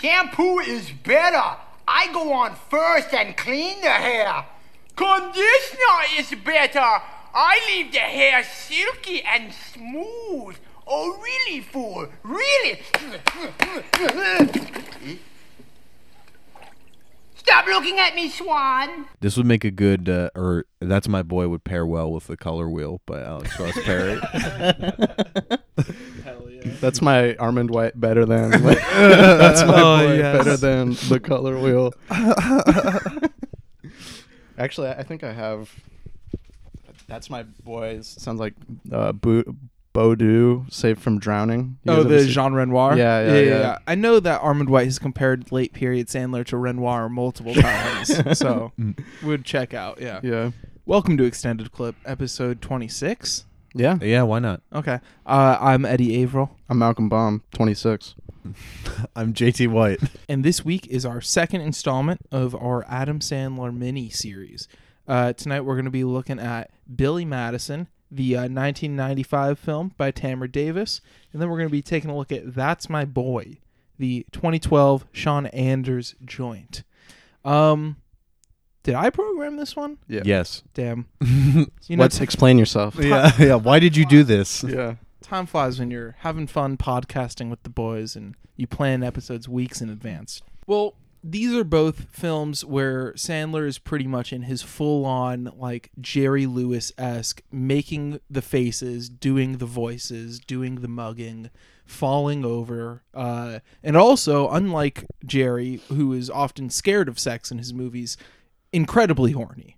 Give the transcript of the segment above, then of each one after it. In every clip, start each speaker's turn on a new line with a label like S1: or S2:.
S1: Shampoo is better. I go on first and clean the hair. Conditioner is better. I leave the hair silky and smooth. Oh, really, fool? Really? Stop looking at me, Swan.
S2: This would make a good, uh, or that's my boy would pair well with the Color Wheel by Alex Ross Perry.
S3: That's my Armond White better than. that's my
S4: Oh,
S3: boy
S4: yes.
S3: better than the color wheel. Actually, I think I have. That's my boys. Sounds like uh, Bo- Boudu, saved from drowning. You
S4: Oh, the Jean Renoir.
S3: Yeah, yeah, yeah.
S4: I know that Armond White has compared late period Sandler to Renoir multiple times, so would check out. Yeah.
S3: Yeah,
S4: Welcome to Extended Clip, episode twenty six.
S3: Yeah.
S2: yeah, why not?
S4: Okay. Uh, I'm Eddie Averill,
S3: I'm Malcolm Baum, 26.
S2: I'm JT White.
S4: and this week is our second installment of our Adam Sandler mini series. Uh, tonight we're going to be looking at Billy Madison, the uh, 1995 film by Tamra Davis, and then we're going to be taking a look at That's My Boy, the 2012 Sean Anders joint. Um, did I program this one?
S3: Yeah.
S2: Yes.
S4: Damn. You know,
S3: Let's explain yourself.
S2: Yeah, yeah. Why did you do this?
S3: Yeah.
S4: time flies when you're having fun podcasting with the boys and you plan episodes weeks in advance. Well, these are both films where Sandler is pretty much in his full on, like, Jerry Lewis esque, making the faces, doing the voices, doing the mugging, falling over. Uh, and also, unlike Jerry, who is often scared of sex in his movies, incredibly horny.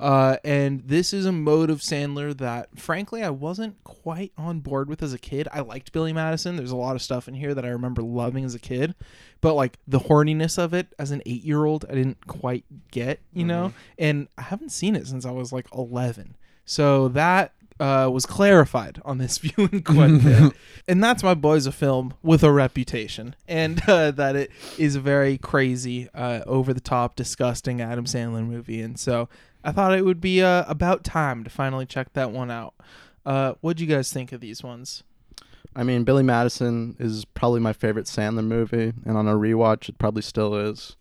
S4: Uh, and this is a mode of Sandler that, frankly, I wasn't quite on board with as a kid. I liked Billy Madison. There's a lot of stuff in here that I remember loving as a kid, but like the horniness of it as an eight year old, I didn't quite get, you know? And I haven't seen it since I was like 11. So that uh, was clarified on this viewing quite a bit. And that's my boys a film with a reputation, and uh, that it is a very crazy, uh, over the top, disgusting Adam Sandler movie. And so I thought it would be uh, about time to finally check that one out. Uh, what do you guys think of these ones?
S3: I mean, Billy Madison is probably my favorite Sandler movie, and on a rewatch, it probably still is.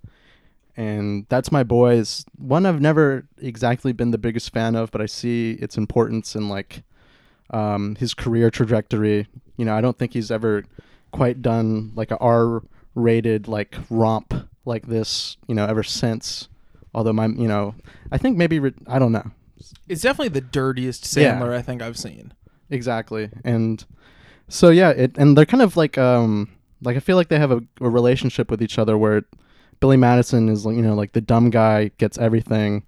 S3: And that's my boys. One I've never exactly been the biggest fan of, but I see its importance in like um, his career trajectory. You know, I don't think he's ever quite done like a R-rated like romp like this. You know, ever since. Although my, you know, I think maybe re- I don't know.
S4: It's definitely the dirtiest
S3: Yeah.
S4: Sandler I think I've seen.
S3: Exactly. And so yeah, it and they're kind of like um like I feel like they have a, a relationship with each other where Billy Madison is like you know like the dumb guy gets everything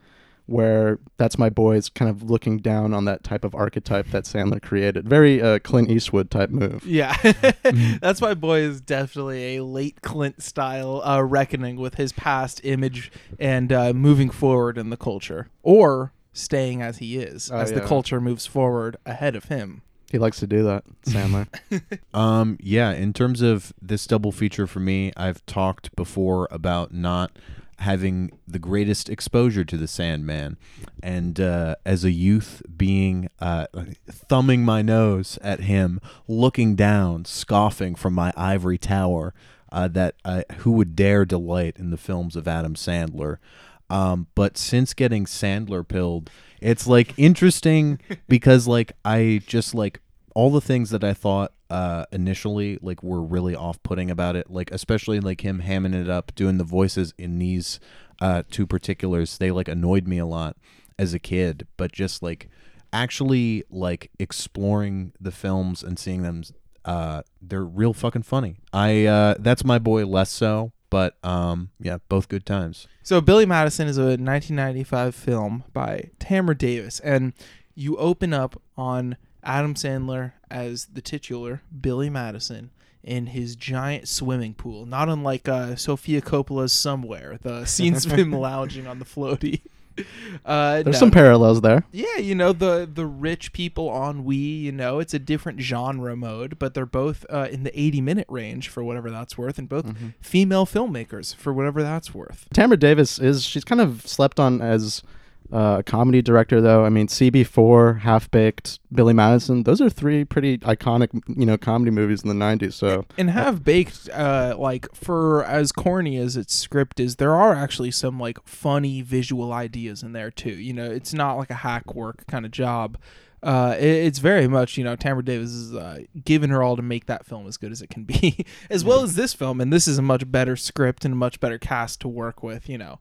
S3: where that's my boy is kind of looking down on that type of archetype that Sandler created. Very uh, Clint Eastwood type move.
S4: Yeah, that's my boy is definitely a late Clint style uh, reckoning with his past image and uh, moving forward in the culture, or staying as he is
S3: Oh,
S4: as the culture moves forward ahead of him.
S3: He likes to do that, Sandler.
S2: Um, yeah, in terms of this double feature for me, I've talked before about not having the greatest exposure to the Sandman, and uh, as a youth, being uh, thumbing my nose at him, looking down, scoffing from my ivory tower. Uh, that uh, who would dare delight in the films of Adam Sandler? Um, but since getting Sandler pilled, it's like interesting because like I just like all the things that I thought uh initially like were really off putting about it, like especially like him hamming it up, doing the voices in these uh two particulars, they like annoyed me a lot as a kid, but just like actually like exploring the films and seeing them uh they're real fucking funny. I uh that's my boy less so, but um yeah, both good times.
S4: So Billy Madison is a 1995 film by Tamra Davis, and you open up on Adam Sandler as the titular Billy Madison in his giant swimming pool, not unlike uh, Sofia Coppola's Somewhere. The scenes of him lounging on the floaty. Uh,
S3: There's
S4: no.
S3: some parallels there.
S4: Yeah, you know the the rich people on Wii. You know, it's a different genre mode, but they're both uh, in the 80 minute range for whatever that's worth, and both
S3: Mm-hmm.
S4: female filmmakers for whatever that's worth.
S3: Tamra Davis is she's kind of slept on as uh, comedy director, though. I mean, CB4, Half Baked, Billy Madison. Those are three pretty iconic, you know, comedy movies in the '90s. So
S4: and Half baked uh like for as corny as its script is there are actually some like funny visual ideas in there too you know it's not like a hack work kind of job uh it, it's very much you know tamra davis is uh, giving her all to make that film as good as it can be as well as this film and this is a much better script and a much better cast to work with you know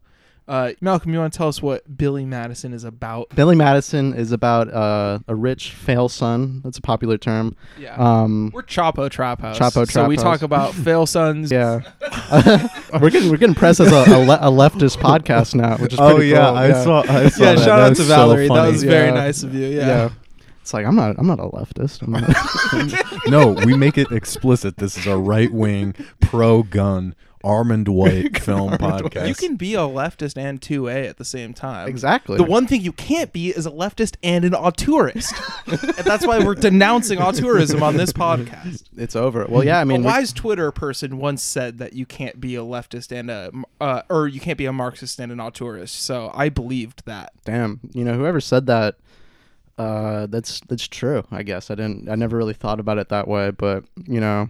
S4: uh malcolm you want to tell us what billy madison is about
S3: Billy Madison is about uh, a rich fail son. That's a popular term.
S4: yeah
S3: Um,
S4: we're Chapo Trap House.
S3: Chapo Trap
S4: So we
S3: Trap
S4: talk about fail sons.
S3: yeah, we're getting we're getting pressed as a, a, le- a leftist podcast now, which is
S2: Oh
S3: pretty
S2: yeah,
S3: cool.
S2: I saw. I saw
S4: Yeah,
S2: that.
S4: shout
S2: That
S4: out
S2: was
S4: to
S2: so
S4: Valerie. that
S2: funny.
S4: was very
S3: Yeah.
S4: nice of you. Yeah.
S3: yeah. It's like I'm not I'm not a leftist. I'm not
S2: no, we make it explicit. This is a right wing, pro gun, Armond White film podcast.
S4: You can be a leftist and 2A at the same time.
S3: exactly
S4: The one thing you can't be is a leftist and an auteurist. and that's why we're denouncing auteurism on this podcast.
S3: It's over. Well, yeah. I mean,
S4: a
S3: we-
S4: wise Twitter person once said that you can't be a leftist and a, uh, or you can't be a Marxist and an auteurist. So I believed that.
S3: damn. You know, whoever said that, uh, that's that's true. I guess I didn't. I never really thought about it that way, but you know,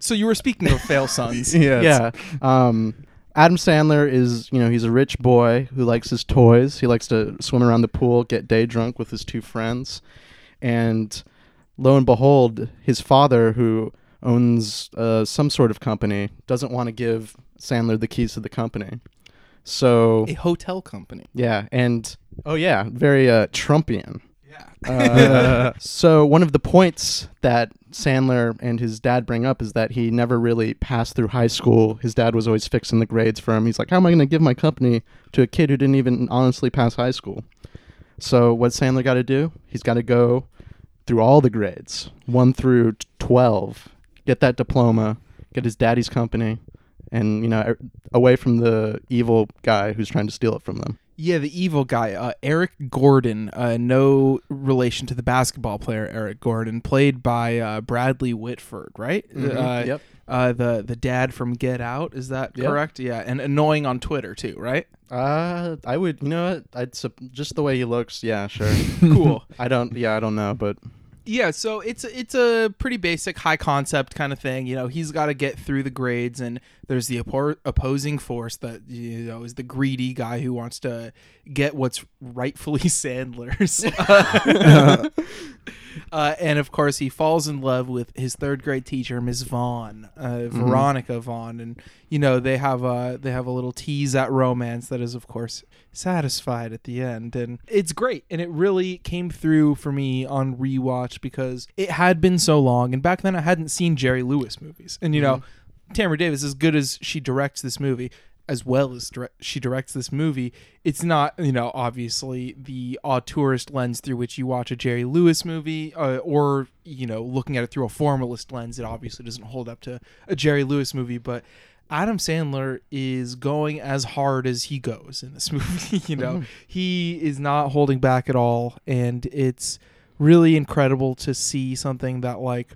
S4: So you were speaking of fail sons.
S2: yeah,
S3: yeah. Um, Adam Sandler is, you know, he's a rich boy who likes his toys. He likes to swim around the pool, get day drunk with his two friends, and lo and behold, his father, who owns uh, some sort of company, doesn't want to give Sandler the keys to the company. So
S4: A hotel company.
S3: yeah, and oh yeah, very uh, Trumpian.
S4: Yeah.
S3: Uh, so one of the points that Sandler and his dad bring up is that he never really passed through high school. His dad was always fixing the grades for him. He's like, "How am I going to give my company to a kid who didn't even honestly pass high school?" So what Sandler got to do? He's got to go through all the grades, one through twelve, get that diploma, get his daddy's company, and you know, away from the evil guy who's trying to steal it from them.
S4: Yeah, the evil guy, uh, Eric Gordon, uh, no relation to the basketball player Eric Gordon, played by uh, Bradley Whitford, right? Uh,
S3: Yep.
S4: Uh, the the dad from Get Out, is that
S3: Yep.
S4: correct? Yeah, and annoying on Twitter too, right?
S3: Uh, I would. You know what? I'd just the way he looks. Yeah, sure.
S4: Cool.
S3: I don't. Yeah, I don't know, but
S4: Yeah, so it's it's a pretty basic high concept kind of thing. You know, he's got to get through the grades, and there's the oppo- opposing force that you know is the greedy guy who wants to get what's rightfully Sandler's. uh, and of course, he falls in love with his third grade teacher, Miss Vaughn, uh, Veronica Vaughn, and you know they have a they have a little tease at romance that is, of course, satisfied at the end, and it's great. And it really came through for me on rewatch because it had been so long, and back then I hadn't seen Jerry Lewis movies, and you know, Tamra Davis, as good as she directs this movie. As well as direct, she directs this movie, it's not you know obviously the auteurist lens through which you watch a Jerry Lewis movie, uh, or you know looking at it through a formalist lens. It obviously doesn't hold up to a Jerry Lewis movie, but Adam Sandler is going as hard as he goes in this movie. you know, he is not holding back at all, and it's really incredible to see something that like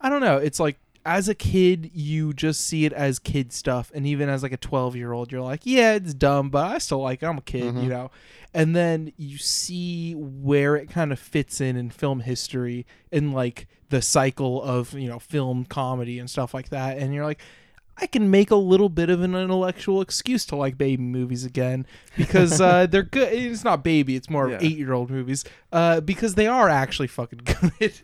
S4: I don't know, it's like as a kid you just see it as kid stuff and even as like a 12 year old you're like yeah it's dumb but i still like it i'm a kid you know and then you see where it kind of fits in in film history in like the cycle of you know film comedy and stuff like that and you're like I can make a little bit of an intellectual excuse to like baby movies again because uh, they're good. It's not baby; it's more
S3: Yeah.
S4: eight year old movies uh, because they are actually fucking good.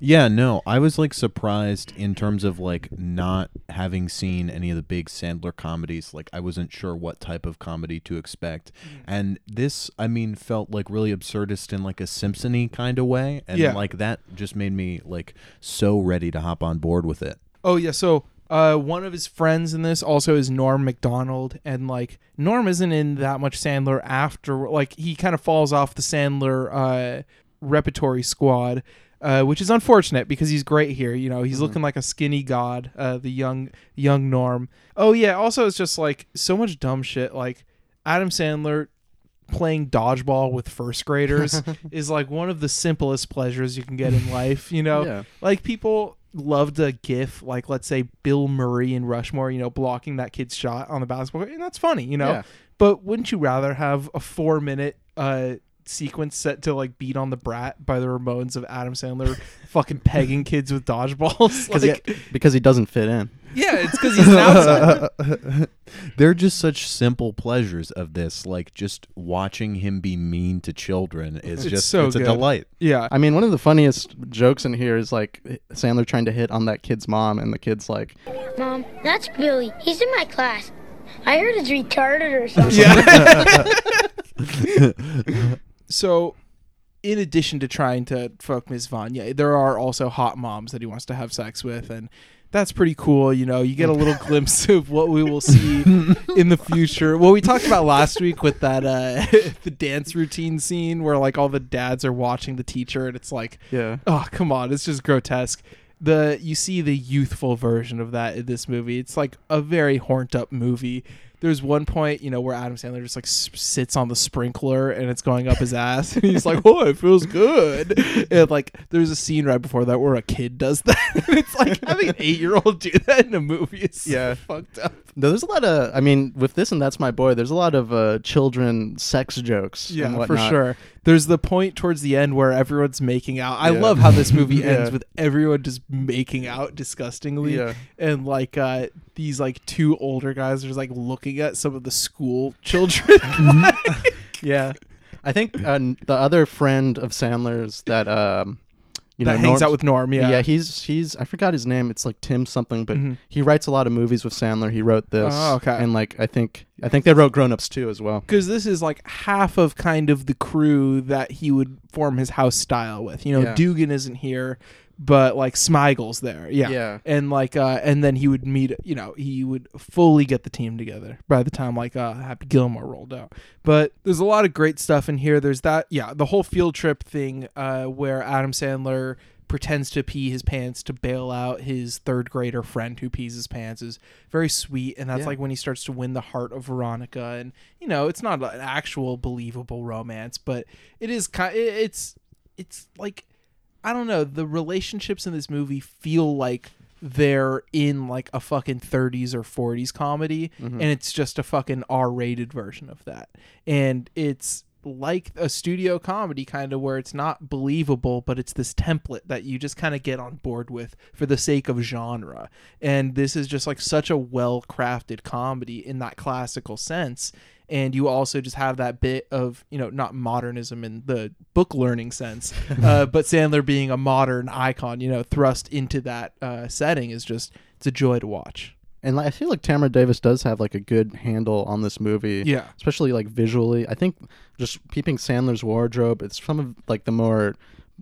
S2: Yeah, no, I was like surprised in terms of like not having seen any of the big Sandler comedies. Like I wasn't sure what type of comedy to expect, and this, I mean, felt like really absurdist in like a Simpsony kind of way, and
S4: Yeah.
S2: like that just made me like so ready to hop on board with it.
S4: Oh yeah, so uh, one of his friends in this also is Norm Macdonald, and like Norm isn't in that much Sandler after. Like he kind of falls off the Sandler uh, repertory squad, uh, which is unfortunate because he's great here. You know, he's looking like a skinny god, uh, the young young Norm. Oh yeah, also it's just like so much dumb shit. Like Adam Sandler playing dodgeball with first graders is like one of the simplest pleasures you can get in life. You know,
S3: Yeah.
S4: like people loved a gif like let's say bill murray and rushmore you know blocking that kid's shot on the basketball and that's funny you know
S3: Yeah.
S4: but wouldn't you rather have a four minute uh sequence set to like beat on the brat by the Ramones of Adam Sandler fucking pegging kids with dodgeballs.
S3: Because
S4: Like,
S3: he, because he doesn't fit in.
S4: yeah, it's because he's an outsider.
S2: They're just such simple pleasures of this, like just watching him be mean to children is
S4: It's
S2: just
S4: so
S2: it's a delight.
S4: Yeah,
S3: I mean, one of the funniest jokes in here is like Sandler trying to hit on that kid's mom, and the kid's like,
S5: Mom, that's Billy. He's in my class. I heard he's retarded or something.
S4: So in addition to trying to fuck Miss Vaughn, yeah, there are also hot moms that he wants to have sex with, and that's pretty cool. You know, you get a little glimpse of what we will see in the future. What we talked about last week with that uh, the dance routine scene where like all the dads are watching the teacher, and it's like,
S3: "Yeah,
S4: oh come on, it's just grotesque. The you see the youthful version of that in this movie. It's like a very horned up movie. There's one point, you know, where Adam Sandler just like s- sits on the sprinkler and it's going up his ass, and he's like, "Oh, it feels good." And like, there's a scene right before that where a kid does that. and it's like having an eight year old do that in a movie is so
S3: Yeah.
S4: fucked up.
S3: No, there's a lot of. I mean, with this and that's my boy. There's a lot of uh, children sex jokes. and
S4: Yeah, for sure. There's the point towards the end where everyone's making out. I
S3: Yeah.
S4: love how this movie ends
S3: Yeah.
S4: with everyone just making out disgustingly.
S3: Yeah.
S4: And like uh these like two older guys are just like looking at some of the school children.
S3: Yeah, I think uh, the other friend of Sandler's that um, you
S4: that
S3: know,
S4: hangs
S3: Norm's-
S4: out with Norm, yeah.
S3: yeah, he's he's I forgot his name. It's like Tim something, but
S4: Mhm.
S3: he writes a lot of movies with Sandler. He wrote this.
S4: Oh, okay.
S3: And like I think I think they wrote Grown Ups too as well.
S4: because this is like half of kind of the crew that he would form his house style with. You know,
S3: Yeah.
S4: Dugan isn't here, but like Smigel's there. Yeah.
S3: Yeah.
S4: And like uh and then he would meet you know, he would fully get the team together by the time like uh Happy Gilmore rolled out. But there's a lot of great stuff in here. There's that yeah, the whole field trip thing uh where Adam Sandler pretends to pee his pants to bail out his third grader friend who pees his pants is very sweet and that's
S3: Yeah.
S4: like when he starts to win the heart of Veronica and you know it's not an actual believable romance but it is kind it's it's like I don't know the relationships in this movie feel like they're in like a fucking 30s or 40s comedy mm-hmm. and it's just a fucking R-rated version of that. And it's like a studio comedy kind of where it's not believable but it's this template that you just kind of get on board with for the sake of genre. And this is just like such a well crafted comedy in that classical sense and you also just have that bit of you know not modernism in the book learning sense uh, but sandler being a modern icon you know thrust into that uh, setting is just it's a joy to watch
S3: And like, I feel like Tamra Davis does have like a good handle on this movie.
S4: Yeah.
S3: Especially like visually. I think just peeping Sandler's wardrobe, it's some of like the more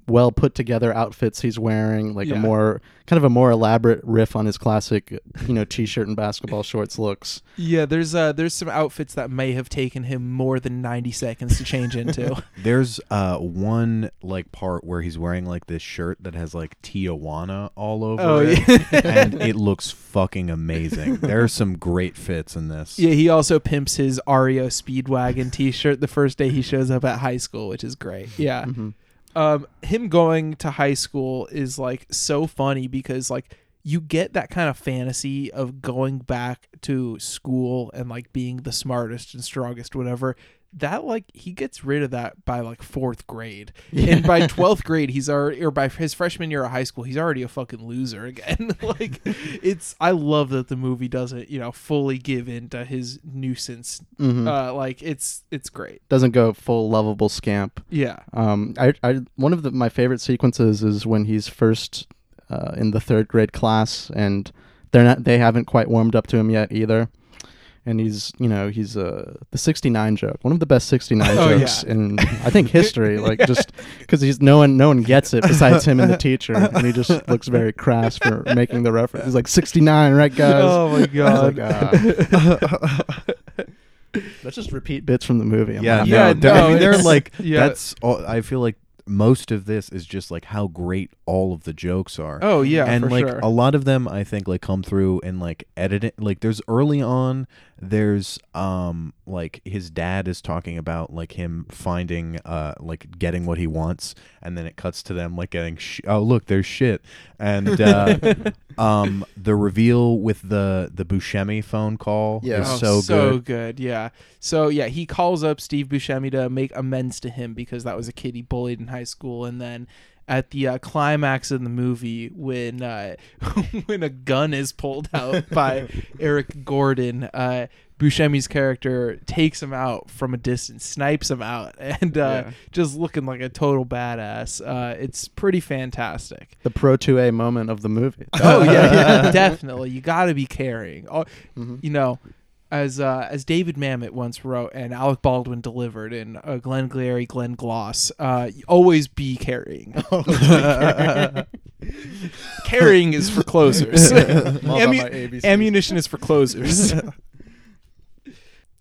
S3: well put together outfits he's wearing, like
S4: Yeah.
S3: a more kind of a more elaborate riff on his classic, you know, t-shirt and basketball shorts looks.
S4: yeah there's uh there's some outfits that may have taken him more than 90 seconds to change into
S2: There's uh one like part where he's wearing like this shirt that has like Tijuana all over
S4: Oh,
S2: it,
S4: yeah.
S2: and it looks fucking amazing. There are some great fits in this.
S4: yeah he also pimps his REO Speedwagon t-shirt the first day he shows up at high school which is great yeah um him going to high school is like so funny because like you get that kind of fantasy of going back to school and like being the smartest and strongest whatever that like he gets rid of that by like fourth grade and by 12th grade he's already or by his freshman year of high school he's already a fucking loser again like it's i love that the movie doesn't you know fully give in to his nuisance
S3: Mhm.
S4: uh like it's it's great
S3: Doesn't go full lovable scamp.
S4: yeah
S3: Um, I, I, one of the, my favorite sequences is when he's first uh, in the third grade class, and they're not, they haven't quite warmed up to him yet either. And he's, you know, he's uh, the '69 joke, one of the best '69
S4: Oh,
S3: jokes
S4: yeah.
S3: in I think history. Like just because he's no one, no one gets it besides him and the teacher, and he just looks very crass for making the reference. He's like '69, right, guys?
S4: Oh my god.
S3: It's like, ah. Let's just repeat bits from the movie. I'm
S2: Yeah,
S3: laughing.
S2: no,
S4: Yeah,
S2: they're- I
S4: no,
S2: mean, they're like
S4: yeah.
S2: that's. All, I feel like most of this is just like how great all of the jokes are.
S4: Oh yeah,
S2: and like
S4: sure.
S2: a lot of them I think like come through and like editing like there's early on there's um like his dad is talking about like him finding uh like getting what he wants and then it cuts to them like getting sh- oh look there's shit and uh um the reveal with the the Buscemi phone call
S3: Yeah.
S2: is
S4: Oh,
S2: so,
S4: so
S2: good
S4: good. Yeah. So yeah, he calls up Steve Buscemi to make amends to him because that was a kid he bullied in high school, and then at the uh, climax of the movie when uh, when a gun is pulled out by Eric Gordon, uh, Buscemi's character takes him out from a distance, snipes him out, and uh,
S3: Yeah.
S4: just looking like a total badass. Uh, it's pretty fantastic.
S3: The Pro 2A moment of the movie.
S4: Oh yeah, yeah, definitely. You got to be carrying. Oh,
S3: Mhm.
S4: you know, as uh, as David Mamet once wrote, and Alec Baldwin delivered in uh, Glenn Glary, Glenn Gloss. Uh, always be carrying. carrying is for closers. Ammu- ammunition is for closers.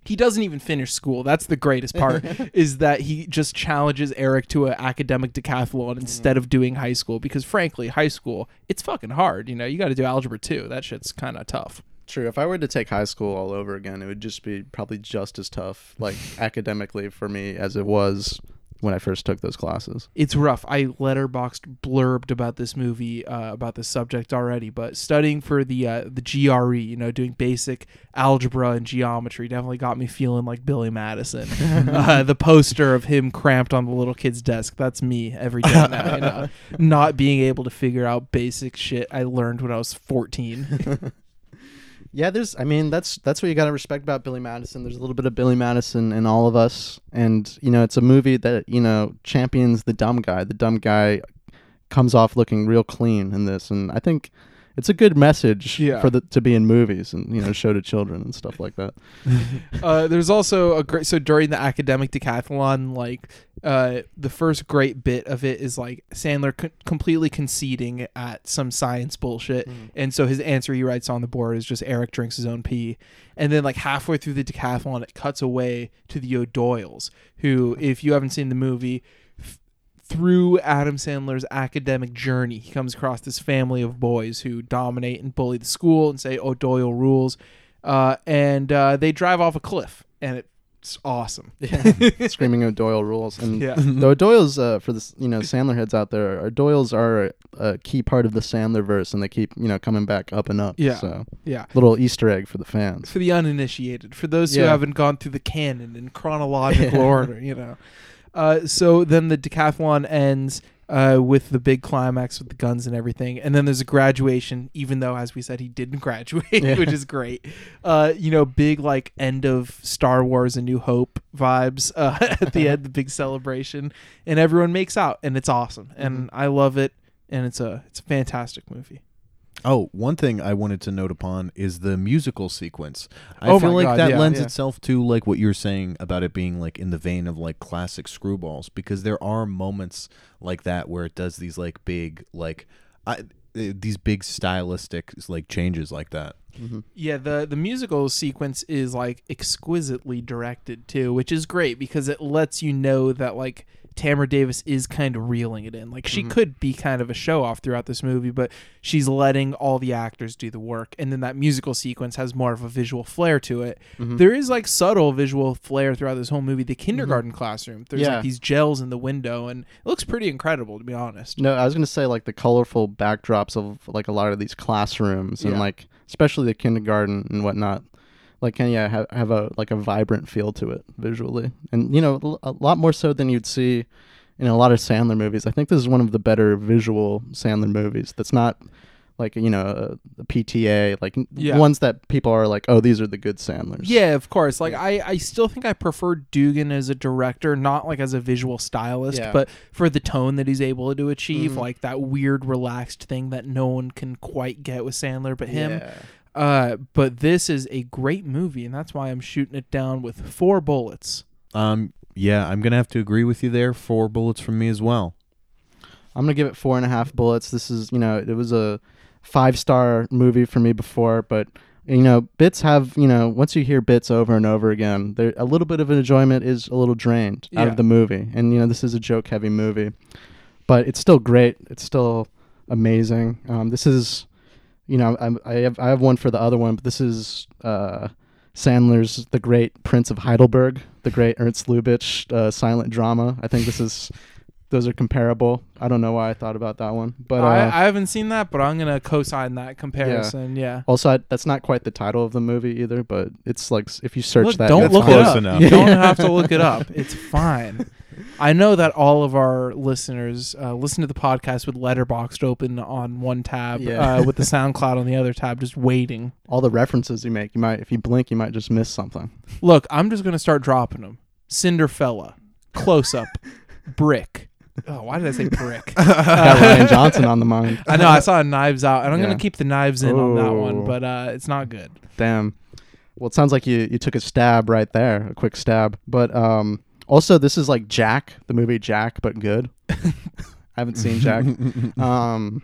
S4: he doesn't even finish school. That's the greatest part. is that he just challenges Eric to an academic decathlon instead of doing high school because frankly, high school it's fucking hard. You know, you got to do algebra too. That shit's kind of tough.
S3: True. If I were to take high school all over again, it would just be probably just as tough, like academically for me, as it was when I first took those classes.
S4: It's rough. I letterboxed blurbed about this movie, uh, about the subject already, but studying for the uh, the GRE, you know, doing basic algebra and geometry, definitely got me feeling like Billy Madison. uh, the poster of him cramped on the little kid's desk. That's me every day now. You know, not being able to figure out basic shit I learned when I was fourteen.
S3: Yeah, there's. I mean, that's that's what you got to respect about Billy Madison. There's a little bit of Billy Madison in all of us, and you know, it's a movie that you know champions the dumb guy. The dumb guy comes off looking real clean in this, and I think it's a good message
S4: Yeah.
S3: for the to be in movies and you know show to children and stuff like that.
S4: uh, there's also a great so during the academic decathlon like uh, the first great bit of it is like Sandler co- completely conceding at some science bullshit, and so his answer he writes on the board is just Eric drinks his own pee, and then like halfway through the decathlon it cuts away to the O'Doyles, who if you haven't seen the movie. F- Through Adam Sandler's academic journey, he comes across this family of boys who dominate and bully the school and say O'Doyle rules, uh, and uh, they drive off a cliff, and it's awesome.
S3: Screaming O'Doyle rules, and
S4: Yeah.
S3: the O'Doyles uh, for this you know Sandler heads out there. O'Doyles are a, a key part of the Sandler verse, and they keep you know coming back up and up.
S4: Yeah.
S3: So
S4: Yeah.
S3: little Easter egg for the fans.
S4: For the uninitiated, for those who haven't gone through the canon in chronological order, you know. Uh, so then the decathlon ends uh, with the big climax with the guns and everything, and then there's a graduation. Even though, as we said, he didn't graduate,
S3: Yeah.
S4: which is great. Uh, you know, big like end of Star Wars: and New Hope vibes uh, at the end, the big celebration, and everyone makes out, and it's awesome, and I love it, and it's a it's a fantastic movie.
S2: Oh, one thing I wanted to note upon is the musical sequence. I
S4: Oh
S2: feel like
S4: God,
S2: that
S4: yeah,
S2: lends
S4: yeah.
S2: itself to like what you're saying about it being like in the vein of like classic screwballs because there are moments like that where it does these like big like I, eh, these big stylistic like changes like that.
S4: Yeah, the the musical sequence is like exquisitely directed too, which is great because it lets you know that like Tamra Davis is kind of reeling it in. Like she mm-hmm. could be kind of a show off throughout this movie, but she's letting all the actors do the work. And then that musical sequence has more of a visual flair to it. Mm-hmm. There is like subtle visual flair throughout this whole movie. The mm-hmm. kindergarten classroom, there's
S3: Yeah.
S4: like these gels in the window, and it looks pretty incredible to be honest.
S3: No, I was gonna say like the colorful backdrops of like a lot of these classrooms and like especially the kindergarten and whatnot. Like can yeah have have a like a vibrant feel to it visually, and you know a lot more so than you'd see in a lot of Sandler movies. I think this is one of the better visual Sandler movies. That's not like you know a, a PTA like
S4: Yeah.
S3: ones that people are like oh these are the good Sandlers.
S4: Yeah, of course. Like I, I still think I prefer Dugan as a director, not like as a visual stylist,
S3: Yeah.
S4: but for the tone that he's able to achieve,
S3: Mhm.
S4: like that weird relaxed thing that no one can quite get with Sandler but him.
S3: Yeah.
S4: Uh, but this is a great movie, and that's why I'm shooting it down with four bullets.
S2: Um yeah, I'm gonna have to agree with you there. Four bullets from me as well.
S3: I'm gonna give it four and a half bullets. This is, you know, it was a five star movie for me before, but you know, bits have you know once you hear bits over and over again, there a little bit of an enjoyment is a little drained out
S4: Yeah.
S3: of the movie, and you know this is a joke heavy movie, but it's still great. It's still amazing. Um, this is, you know, I'm, I have I have one for the other one, but this is uh, Sandler's The Great Prince of Heidelberg, the great Ernst Lubitsch uh, silent drama. I think this is. Those are comparable. I don't know why I thought about that one, but uh,
S4: I, I haven't seen that, but I'm gonna co-sign that comparison. Yeah.
S3: also, I, that's not quite the title of the movie either, but it's like if you search
S4: Look,
S3: that,
S4: don't
S3: you'll
S4: look it
S2: close
S4: up.
S2: enough.
S4: You don't have to look it up. It's fine. I know that all of our listeners uh, listen to the podcast with Letterboxd open on one tab,
S3: Yeah.
S4: uh, with the SoundCloud on the other tab, just waiting.
S3: all the references you make. You might, if you blink, you might just miss something.
S4: Look, I'm just gonna start dropping them. Cinderfella, close up, brick. Oh, why did I say brick?
S3: Got Rian Johnson on the mind.
S4: I know I saw Knives Out, and I'm
S3: Yeah.
S4: gonna keep the knives in on that one,
S3: Oh.
S4: but uh, it's not good.
S3: Damn. Well, it sounds like you you took a stab right there, a quick stab. But um, also this is like Jack, the movie Jack, but good. I haven't seen Jack. um,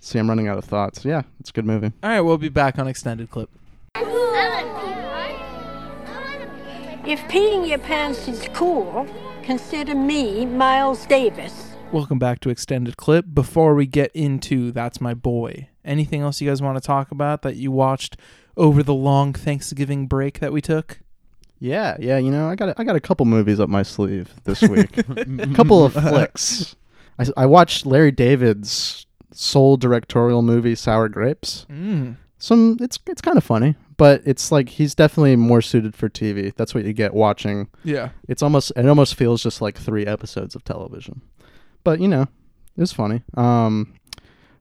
S3: see, I'm running out of thoughts. Yeah, it's a good movie.
S4: All right, we'll be back on extended clip.
S6: If peeing your pants is cool, consider me Miles Davis.
S4: Welcome back to extended clip. Before we get into that's my boy, anything else you guys want to talk about that you watched over the long Thanksgiving break that we took?
S3: Yeah, yeah. You know, I got a, I got a couple movies up my sleeve this week. a couple of flicks. I, I watched Larry David's sole directorial movie Sour Grapes.
S4: Mm.
S3: Some it's it's kind of funny, but it's like he's definitely more suited for TV. That's what you get watching.
S4: Yeah.
S3: It's almost it almost feels just like three episodes of television. But you know, it was funny. Um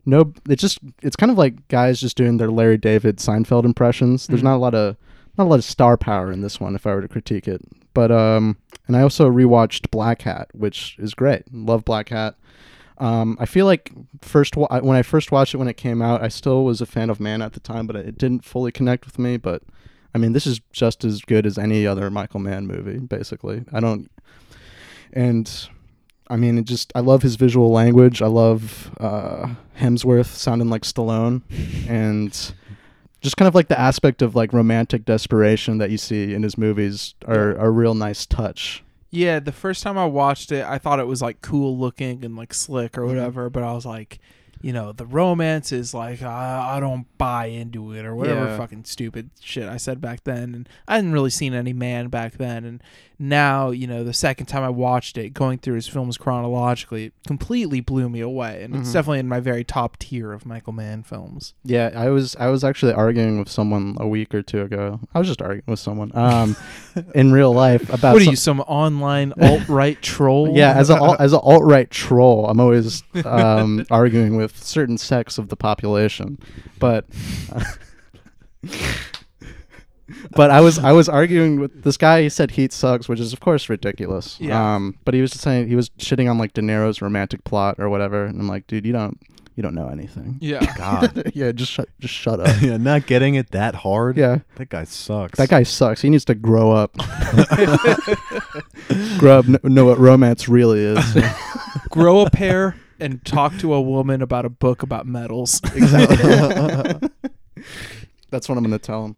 S3: no it's just it's kind of like guys just doing their Larry David Seinfeld impressions. There's
S4: Mhm.
S3: not a lot of not a lot of star power in this one if I were to critique it. But um and I also rewatched Blackhat, which is great. Love Blackhat. Um, I feel like first wa- when I first watched it when it came out, I still was a fan of Mann at the time, but it didn't fully connect with me. But I mean, this is just as good as any other Michael Mann movie, basically. I don't, and I mean, it just I love his visual language. I love uh, Hemsworth sounding like Stallone, and just kind of like the aspect of like romantic desperation that you see in his movies are are a real nice touch.
S4: Yeah, the first time I watched it, I thought it was like cool looking and like slick or mm-hmm. whatever, but I was like, you know, the romance is like I, I don't buy into it or whatever
S3: Yeah.
S4: fucking stupid shit I said back then, and I hadn't really seen any Mann back then, and now you know the second time I watched it, going through his films chronologically, it completely blew me away, and it's
S3: Mhm.
S4: definitely in my very top tier of Michael Mann films.
S3: Yeah, I was I was actually arguing with someone a week or two ago. I was just arguing with someone um, in real life about
S4: what are
S3: some-
S4: you, some online alt right troll?
S3: yeah, as a as an alt right troll, I'm always um, arguing with certain sects of the population, but but I was I was arguing with this guy. He said Heat sucks, which is of course ridiculous.
S4: Yeah.
S3: Um, but he was just saying he was shitting on like De Niro's romantic plot or whatever, and I'm like, dude, you don't you don't know anything.
S4: yeah.
S2: God.
S3: yeah, just shut just shut up.
S2: yeah, not getting it that hard.
S3: yeah.
S2: That guy sucks.
S3: That guy sucks. He needs to grow up. grow up, kn- know what romance really is.
S4: grow a pair and talk to a woman about a book about metals.
S3: exactly. That's what I'm gonna tell him.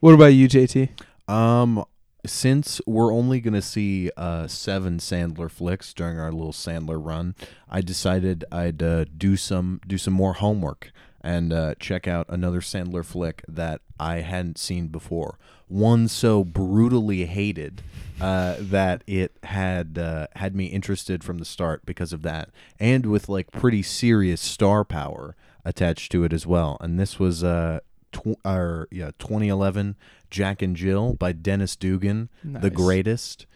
S4: What about you, JT?
S2: Um, since we're only gonna see uh seven Sandler flicks during our little Sandler run, I decided I'd uh, do some do some more homework and uh, check out another Sandler flick that I hadn't seen before. One so brutally hated uh, that it had uh, had me interested from the start because of that, and with like pretty serious star power attached to it as well. And this was uh, tw- or yeah, 2011 Jack and Jill by Dennis Dugan, the greatest.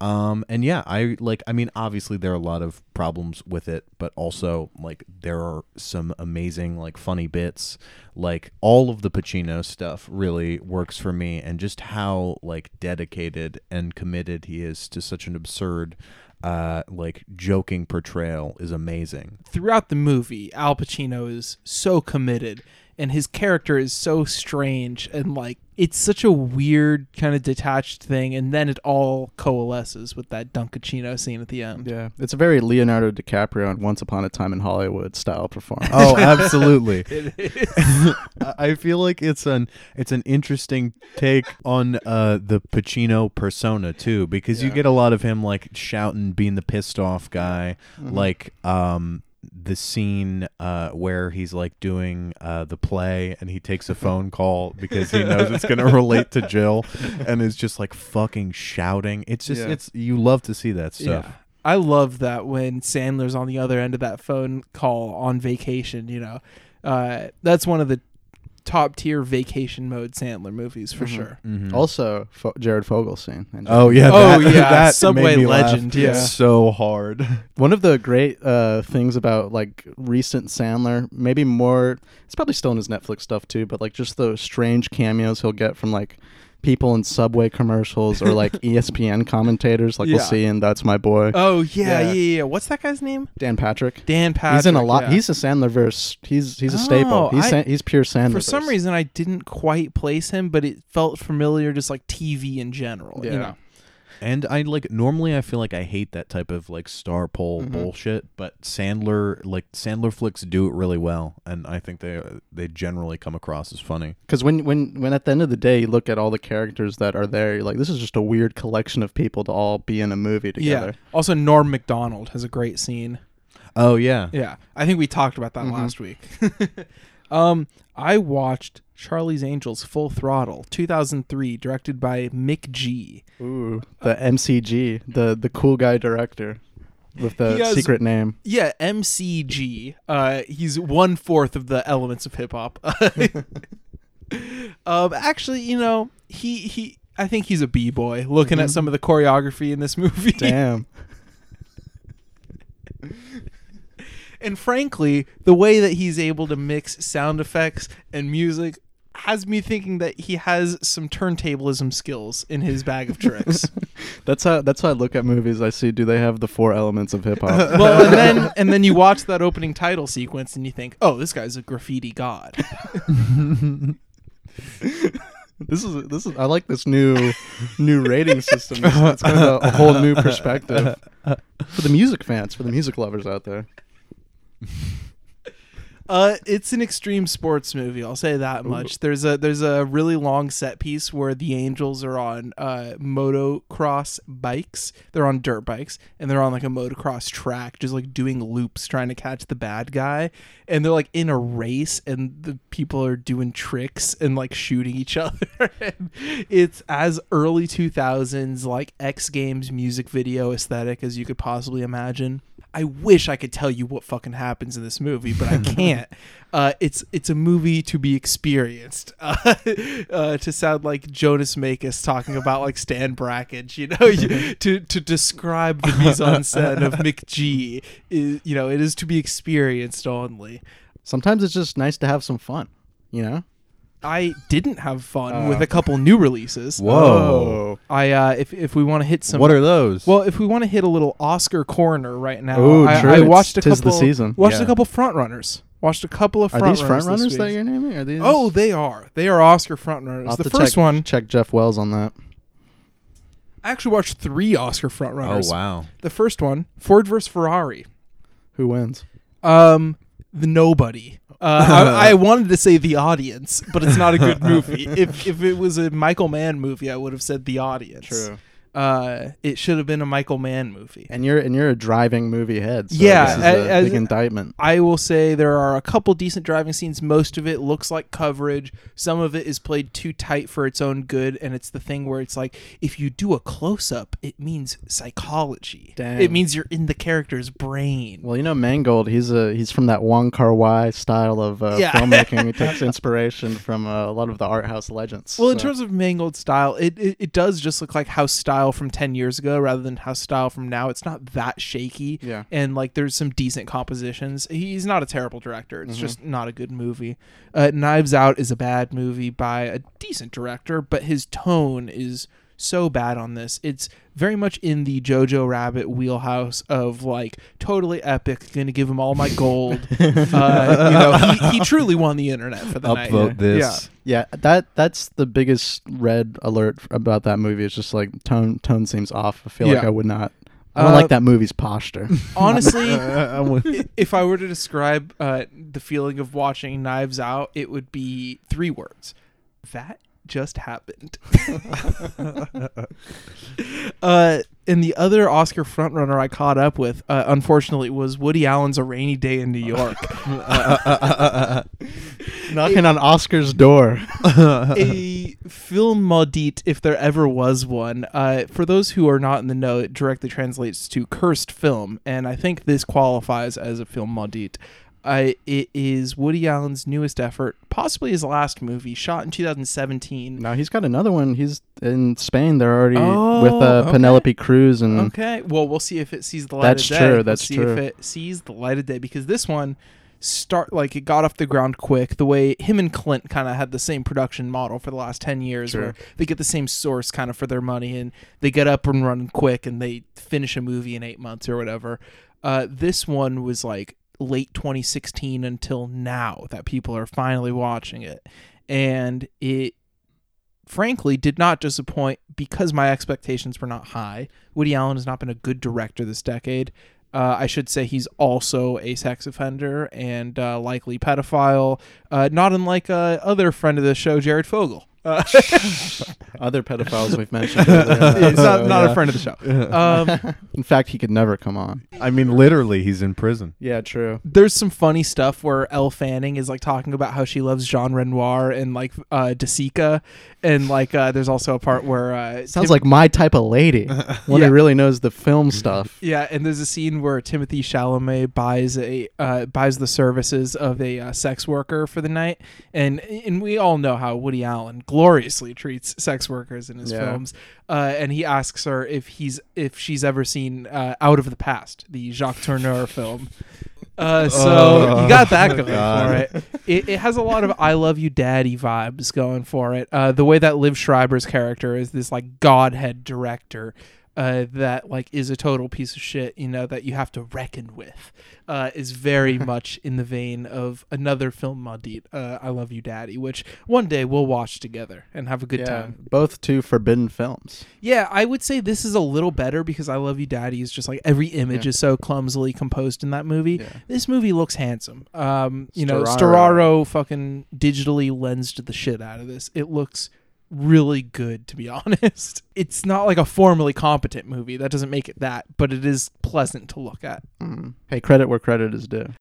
S2: Um, and yeah, I like. I mean, obviously there are a lot of problems with it, but also like there are some amazing like funny bits. Like all of the Pacino stuff really works for me, and just how like dedicated and committed he is to such an absurd, uh, like joking portrayal is amazing.
S4: Throughout the movie, Al Pacino is so committed and his character is so strange and like it's such a weird kind of detached thing, and then it all coalesces with that Dunkaccino scene at the end.
S3: Yeah, it's a very Leonardo DiCaprio and Once Upon a Time in Hollywood style performance.
S2: Oh, absolutely. I I feel like it's an it's an interesting take on uh, the Pacino persona too, because you get a lot of him like shouting, being the pissed off guy, like um the scene uh, where he's like doing uh, the play and he takes a phone call because he knows it's gonna relate to Jill, and is just like fucking shouting. It's just
S3: Yeah.
S2: it's you love to see that stuff.
S4: Yeah. I love that when Sandler's on the other end of that phone call on vacation, you know. Uh, that's one of the top tier vacation mode Sandler movies for sure.
S2: Mhm.
S3: Also, Fo- Jared Fogelstein. And
S2: Oh yeah!
S4: Oh,
S2: that-
S4: yeah,
S2: that
S4: Subway
S2: made me laugh
S4: legend, yeah.
S2: so hard.
S3: One of the great uh, things about like recent Sandler, maybe more, it's probably still in his Netflix stuff too, but like just the strange cameos he'll get from like people in Subway commercials or like ESPN commentators, like
S4: Yeah.
S3: we'll see and That's My Boy.
S4: Oh yeah, yeah,
S3: Yeah.
S4: yeah. What's that guy's name?
S3: Dan Patrick.
S4: Dan Patrick.
S3: he's in a lot.
S4: yeah.
S3: He's a Sandler verse. He's he's a
S4: Oh,
S3: staple. He's
S4: I-
S3: San- he's pure Sandler.
S4: for some reason I didn't quite place him, but it felt familiar, just like TV in general. You
S3: Yeah.
S4: know.
S2: And I like normally I feel like I hate that type of like star pole
S3: Mhm.
S2: bullshit, but Sandler like Sandler flicks do it really well, and I think they they generally come across as funny.
S3: Because when when when at the end of the day you look at all the characters that are there, you're like, this is just a weird collection of people to all be in a movie together.
S4: Yeah. Also, Norm Macdonald has a great scene.
S2: Oh yeah,
S4: Yeah, I think we talked about that
S3: Mhm.
S4: last week. um, I watched Charlie's Angels Full Throttle, 2003, directed by McG.
S3: Ooh, the MCG, the the cool guy director with the
S4: has-
S3: secret name.
S4: Yeah, MCG. Uh, he's one fourth of the elements of hip hop. um, actually, you know, he he. I think he's a b boy. Looking at some of the choreography in this movie,
S3: Damn.
S4: and frankly, the way that he's able to mix sound effects and music has me thinking that he has some turntablism skills in his bag of tricks.
S3: That's how that's how I look at movies. I see, do they have the four elements of hip hop?
S4: well, and then and then you watch that opening title sequence and you think, "Oh, this guy's a graffiti god."
S3: this is this is I like this new new rating system. It's, it's kind of a, a whole new perspective for the music fans, for the music lovers out there.
S4: Uh, it's an extreme sports movie. I'll say that much. There's a there's a really long set piece where the Angels are on uh motocross bikes. They're on dirt bikes and they're on like a motocross track, just like doing loops, trying to catch the bad guy. And they're like in a race, and the people are doing tricks and like shooting each other. It's as early 2000s like X Games music video aesthetic as you could possibly imagine. I wish I could tell you what fucking happens in this movie, but I can't. uh, it's it's a movie to be experienced. Uh, uh, to sound like Jonas Mekas talking about like Stan Brakhage, you know, you- to to describe the mise en scène of McG, is, you know, it is to be experienced only.
S3: Sometimes it's just nice to have some fun, you know.
S4: I didn't have fun
S3: Oh.
S4: with a couple new releases.
S2: Whoa.
S4: I uh, if if we want to hit some
S2: what are those?
S4: Well, if we want to hit a little Oscar corner right now,
S3: Ooh,
S4: I. I watched a couple.
S3: season.
S4: Watched
S2: Yeah.
S4: a couple front runners. Watched a couple of
S3: Are
S4: front
S3: these front
S4: runners
S3: runners that you're naming? Are these?
S4: Oh, they are. They are Oscar front runners. The
S3: to
S4: first
S3: check,
S4: one,
S3: Check Jeff Wells on that.
S4: I actually watched three Oscar front runners.
S2: oh wow,
S4: The first one, Ford versus Ferrari.
S3: Who wins?
S4: Um, the nobody. Uh, I, I wanted to say the audience, but it's not a good movie. if if it was a Michael Mann movie, I would have said the audience. Uh, it should have been a Michael Mann movie.
S3: And you're and you're a driving movie head. So
S4: Yeah,
S3: this is
S4: a-
S3: big indictment.
S4: I will say there are a couple decent driving scenes. Most of it looks like coverage. Some of it is played too tight for its own good, and it's the thing where it's like if you do a close up, it means psychology.
S3: Dang.
S4: It means you're in the character's brain.
S3: Well, you know Mangold. He's a he's from that Wong Kar Wai style of uh,
S4: Yeah.
S3: filmmaking. he takes inspiration from uh, a lot of the art house legends.
S4: Well, in terms of Mangold style, it, it it does just look like house style from ten years ago rather than house style from now. It's not that shaky.
S3: Yeah.
S4: And like there's some decent compositions. He's not a terrible director.
S3: Mm-hmm.
S4: It's just not a good movie. Uh, Knives Out is a bad movie by a decent director, but his tone is so bad on this. It's very much in the Jojo Rabbit wheelhouse of like totally epic. Going to give him all my gold. uh, you know, he, he truly won the internet for the night.
S2: Upvote this.
S3: Yeah, that that's the biggest red alert about that movie. It's just like tone tone seems off. I feel like I would not. I don't
S4: Uh,
S3: like that movie's posture.
S4: Honestly, if I were to describe uh, the feeling of watching Knives Out, it would be three words. That just happened. uh, and the other Oscar frontrunner I caught up with, uh, unfortunately, was Woody Allen's A Rainy Day in New York.
S3: Knocking on Oscar's door.
S4: a film maudit, if there ever was one. Uh, for those who are not in the know, it directly translates to cursed film, and I think this qualifies as a film maudit. Uh, it is Woody Allen's newest effort, possibly his last movie, shot in 2017.
S3: Now he's got another one. He's in Spain. They're already
S4: Oh,
S3: with uh,
S4: okay.
S3: Penelope Cruz and
S4: Okay, well, we'll see if it sees the light
S3: That's
S4: of day.
S3: true,
S4: Let's
S3: that's
S4: see
S3: true.
S4: if it sees the light of day because this one start like it got off the ground quick. The way him and Clint kind of had the same production model for the last ten years,
S3: Sure.
S4: where they get the same source kind of for their money and they get up and running quick and they finish a movie in eight months or whatever. Uh, this one was like late 2016 until now that people are finally watching it, and it frankly did not disappoint because my expectations were not high. Woody Allen has not been a good director this decade. Uh, I should say he's also a sex offender and uh, likely pedophile, uh, not unlike uh, other friend of the show, Jared Fogle. Uh,
S3: other pedophiles we've mentioned. earlier.
S4: he's not, not
S3: yeah.
S4: a friend of the show. Um,
S3: In fact, he could never come on.
S2: I mean, literally, he's in prison.
S3: Yeah, true.
S4: there's some funny stuff where Elle Fanning is like talking about how she loves Jean Renoir and like uh De Sica and like uh there's also a part where uh
S3: Sounds
S4: Tim-
S3: like my type of lady. One
S4: Yeah.
S3: who really knows the film stuff.
S4: yeah, and there's a scene where Timothée Chalamet buys a uh, buys the services of a uh, sex worker for the night, and and we all know how Woody Allen gloriously treats sex workers in his
S3: Yeah.
S4: films. Uh, and he asks her if he's if she's ever seen uh, Out of the Past, the Jacques Tourneur film. Uh, so
S2: Oh,
S4: you got that going for it. it. It has a lot of "I love you, Daddy" vibes going for it. Uh, the way that Liev Schreiber's character is this like godhead director uh, that like is a total piece of shit, you know, that you have to reckon with, uh, is very much in the vein of another film maudit, uh, "I Love You, Daddy," which one day we'll watch together and have a good
S3: yeah,
S4: time.
S3: both two forbidden films.
S4: Yeah, I would say this is a little better because "I Love You, Daddy" is just like every image
S3: Yeah.
S4: is so clumsily composed in that movie.
S3: Yeah.
S4: This movie looks handsome. Um, you know,
S3: Storaro.
S4: Storaro fucking digitally lensed the shit out of this. It looks really good to be honest. It's not like a formally competent movie. That doesn't make it that, but it is pleasant to look at.
S3: Mm. Hey, credit where credit is due.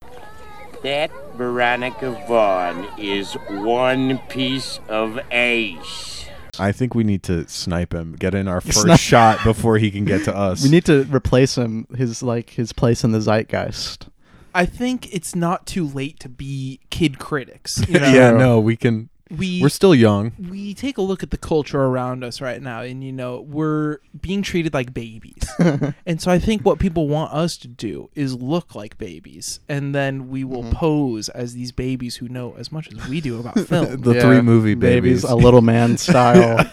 S7: That Veronica Vaughn is one piece of ace.
S2: I think we need to snipe him, get in our first
S3: Snipe-
S2: shot before he can get to us.
S3: We need to replace him. His like his place in the zeitgeist.
S4: I think it's not too late to be kid critics. You know?
S2: yeah, no, we can.
S4: We
S2: We're still young.
S4: we take a look at the culture around us right now and you know we're being treated like babies and so i think what people want us to do is look like babies and then we will mm-hmm. pose as these babies who know as much as we do about film
S2: The three movie babies.
S3: a little man style,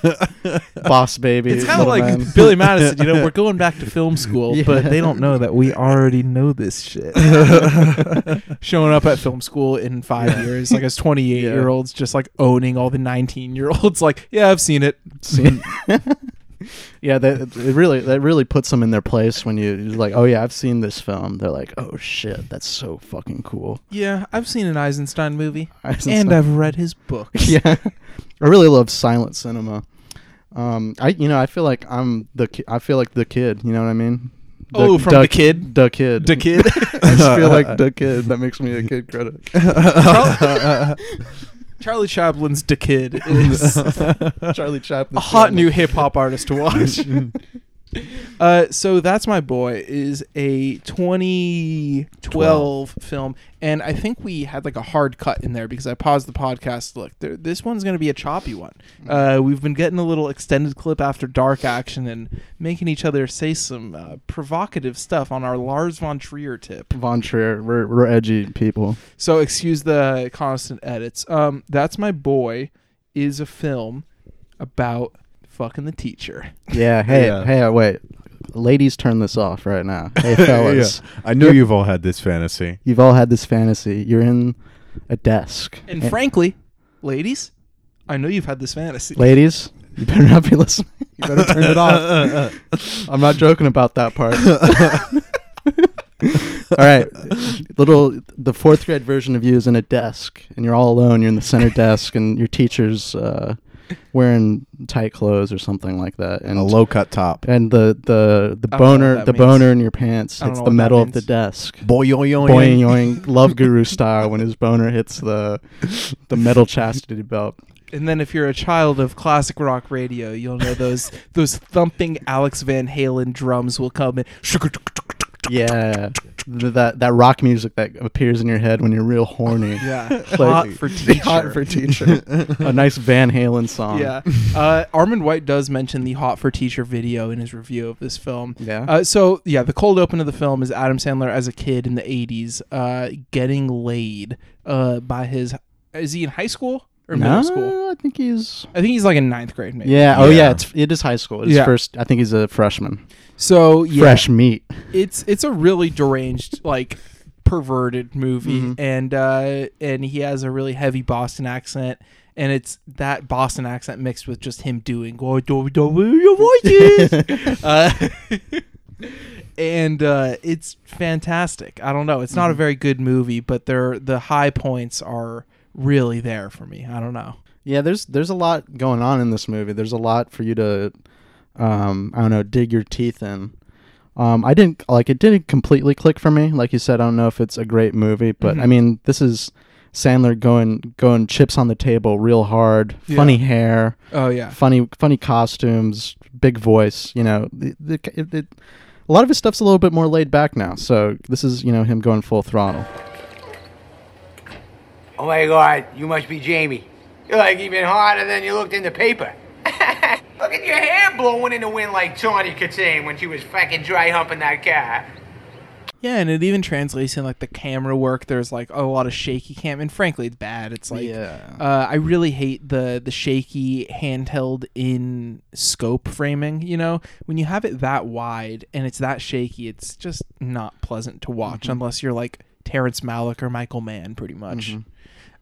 S3: boss baby.
S4: it's kind of like
S3: Man.
S4: Billy Madison, you know, we're going back to film school, but they don't know that we already know this shit. Showing up at film school in five years, like as 28
S3: Yeah.
S4: year olds, just like owning all the 19 year olds, like, yeah, I've seen it.
S3: See? yeah, that it really that really puts them in their place when you you're like, oh yeah, I've seen this film. They're like, oh shit, that's so fucking cool.
S4: Yeah, I've seen an Eisenstein movie,
S3: Eisenstein.
S4: and I've read his books.
S3: yeah, I really love silent cinema. Um, I you know I feel like I'm the ki- I feel like the kid. You know what I mean?
S4: Oh, from The Kid?
S3: the kid,
S4: The kid.
S3: I just feel like the kid. That makes me a kid credit.
S4: Charlie Chaplin's The Kid is
S3: Charlie Chaplin.
S4: a hot new hip hop artist to watch. uh, so that's my boy is a 2012 film, and I think we had like a hard cut in there because I paused the podcast. Look, there, this one's going to be a choppy one. Uh, we've been getting a little extended clip after dark action and making each other say some uh, provocative stuff on our Lars von Trier tip.
S3: Von Trier. We're we're edgy people.
S4: So excuse the constant edits. Um, that's my boy is a film about fucking the teacher.
S3: Yeah. Hey.
S2: Yeah.
S3: Hey. Wait. Ladies, turn this off right now. Hey, fellas.
S2: Yeah. I know you've all had this fantasy.
S3: You've all had this fantasy. You're in a desk.
S4: And frankly, ladies, I know you've had this fantasy.
S3: ladies, you better not be listening. You better turn it off. I'm not joking about that part. all right, little the fourth grade version of you is in a desk, and you're all alone. You're in the center desk, and your teacher's uh, wearing tight clothes or something like that, and
S2: a low cut top.
S3: and the the the
S4: I don't know what
S3: boner the
S4: means.
S3: boner in your pants hits the metal of the desk.
S2: Boy, yo, yo,
S3: Boing yoing, love guru style when his boner hits the the metal chastity belt.
S4: And then if you're a child of classic rock radio, you'll know those those thumping Alex Van Halen drums will come in.
S3: Yeah, that that rock music that appears in your head when you're real horny.
S4: Yeah, hot for teacher.
S3: Hot for teacher. a nice Van Halen song.
S4: Yeah. Uh, Armond White does mention the Hot for Teacher video in his review of this film.
S3: Yeah.
S4: Uh, so, yeah, the cold open of the film is Adam Sandler as a kid in the 80s uh, getting laid uh, by his. Is he in high school or middle
S3: no,
S4: school?
S3: I think he's.
S4: I think he's like in ninth grade, maybe.
S3: Yeah. Oh, yeah.
S2: Yeah.
S3: It's it is high school. It's
S4: Yeah.
S3: first. I think he's a freshman.
S4: So, yeah.
S3: Fresh meat.
S4: it's it's a really deranged like perverted movie
S3: Mhm.
S4: and uh and he has a really heavy boston accent and it's that boston accent mixed with just him doing "Oh, do- do- your voices uh, and uh it's fantastic i don't know it's not a very good movie but there the high points are really there for me i don't know
S3: Yeah. There's there's a lot going on in this movie. There's a lot for you to, um, I don't know, dig your teeth in. Um, I didn't like it. Didn't completely click for me. Like you said, I don't know if it's a great movie, but I
S4: Mhm.
S3: mean, this is Sandler going going chips on the table real hard.
S4: Yeah.
S3: Funny hair.
S4: oh yeah
S3: funny funny costumes, big voice. You know, the, the, it, it, a lot of his stuff's a little bit more laid back now. So this is you know him going full throttle.
S1: Oh my god, you must be Jamie. You're like even hotter than you looked in the paper. Look at your hair blowing in the wind like Tawny Kitaen when she was fucking dry humping that car.
S4: Yeah, and it even translates in like the camera work. There's like a lot of shaky cam, and frankly, it's bad. It's like,
S3: Yeah.
S4: uh, I really hate the the shaky handheld in scope framing. You know, when you have it that wide and it's that shaky, it's just not pleasant to watch
S3: Mm-hmm.
S4: unless you're like Terrence Malick or Michael Mann, pretty much.
S3: Mm-hmm.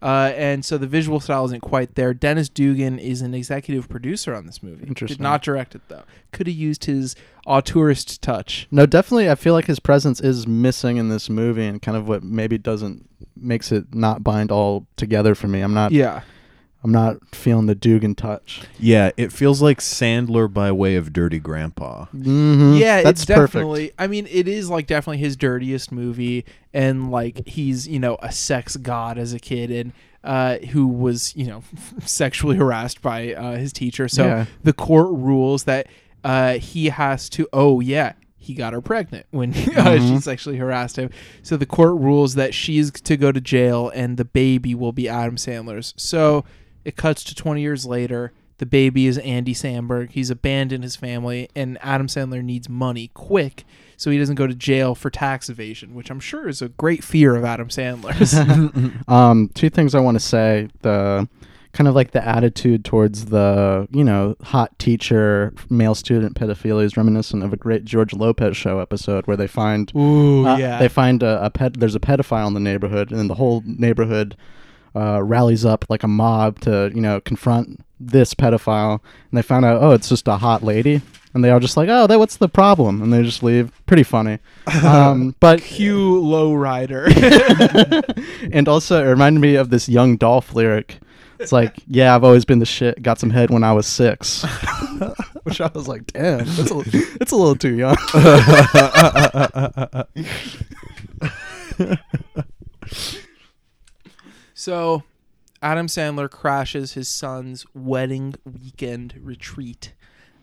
S4: Uh, and so the visual style isn't quite there. Dennis Dugan is an executive producer on this movie. Did
S3: Interesting.
S4: not direct it though. Could have used his auteurist touch.
S3: No, definitely. I feel like his presence is missing in this movie, and kind of what maybe doesn't makes it not bind all together for me. I'm not.
S4: Yeah.
S3: I'm not feeling the Dugan touch.
S2: Yeah, it feels like Sandler by way of Dirty Grandpa.
S3: Mm-hmm.
S4: Yeah,
S3: that's
S4: it's
S3: perfect.
S4: definitely. I mean, it is like definitely his dirtiest movie, and like he's you know a sex god as a kid, and uh, who was you know sexually harassed by uh, his teacher. So
S3: Yeah.
S4: the court rules that uh, he has to. Oh yeah. He got her pregnant when uh,
S3: Mm-hmm.
S4: she sexually harassed him. So the court rules that she's to go to jail and the baby will be Adam Sandler's. So it cuts to 20 years later. The baby is Andy Samberg. He's abandoned his family, and Adam Sandler needs money quick so he doesn't go to jail for tax evasion, which I'm sure is a great fear of Adam Sandler's.
S3: Um, two things I want to say. The kind of like the attitude towards the you know hot teacher male student pedophilia is reminiscent of a great George Lopez show episode where they find
S4: Ooh,
S3: uh,
S4: yeah.
S3: they find a, a pet. There's a pedophile in the neighborhood, and then the whole neighborhood uh, rallies up like a mob to you know confront this pedophile. And they found out, oh, it's just a hot lady, and they are just like, oh, that what's the problem? And they just leave. Pretty funny. Um, but
S4: Cue Lowrider.
S3: and also it reminded me of this Young Dolph lyric. It's like, yeah, I've always been the shit. Got some head when I was six, which I was like, damn, it's a, that's a little too young.
S4: So, Adam Sandler crashes his son's wedding weekend retreat.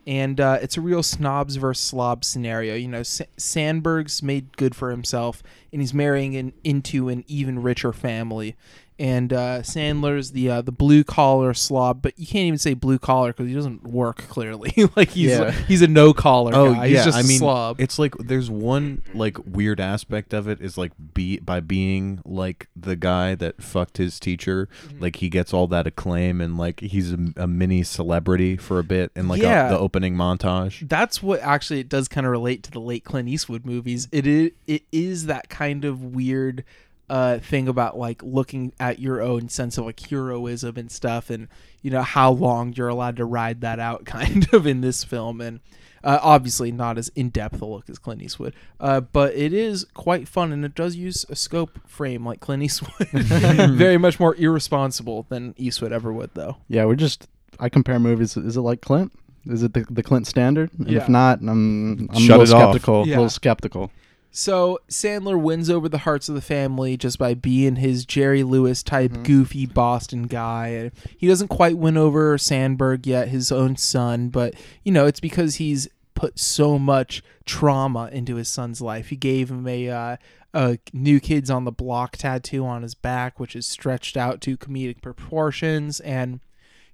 S4: And uh, it's a real snobs versus slobs scenario. You know, Sa- Sandberg's made good for himself, and he's marrying an, into an even richer family. And uh, Sandler's the uh, the blue collar slob, but you can't even say blue collar because he doesn't work clearly. like he's
S3: Yeah.
S4: he's a no collar
S2: Oh
S4: guy.
S2: yeah,
S4: he's just
S2: I
S4: a
S2: mean,
S4: slob.
S2: it's like there's one like weird aspect of it is like be by being like the guy that fucked his teacher,
S4: Mm-hmm.
S2: like he gets all that acclaim and like he's a, a mini celebrity for a bit in like
S4: Yeah.
S2: a, the opening montage.
S4: that's what actually it does kind of relate to the late Clint Eastwood movies. It is it is that kind of weird uh thing about like looking at your own sense of like heroism and stuff and you know how long you're allowed to ride that out kind of in this film and uh, obviously not as in-depth a look as Clint Eastwood, uh, but it is quite fun and it does use a scope frame like Clint Eastwood. Very much more irresponsible than Eastwood ever would, though.
S3: Yeah, we're just. I compare movies. Is it like Clint? Is it the, the Clint standard? And
S4: Yeah.
S3: if not, I'm I'm
S2: Shut
S3: a little
S2: off.
S3: skeptical.
S4: Yeah.
S3: A little skeptical.
S4: So Sandler wins over the hearts of the family just by being his Jerry Lewis type goofy Boston guy. He doesn't quite win over Sandberg yet, his own son, but you know it's because he's put so much trauma into his son's life. He gave him a uh, a new kids on the block tattoo on his back, which is stretched out to comedic proportions and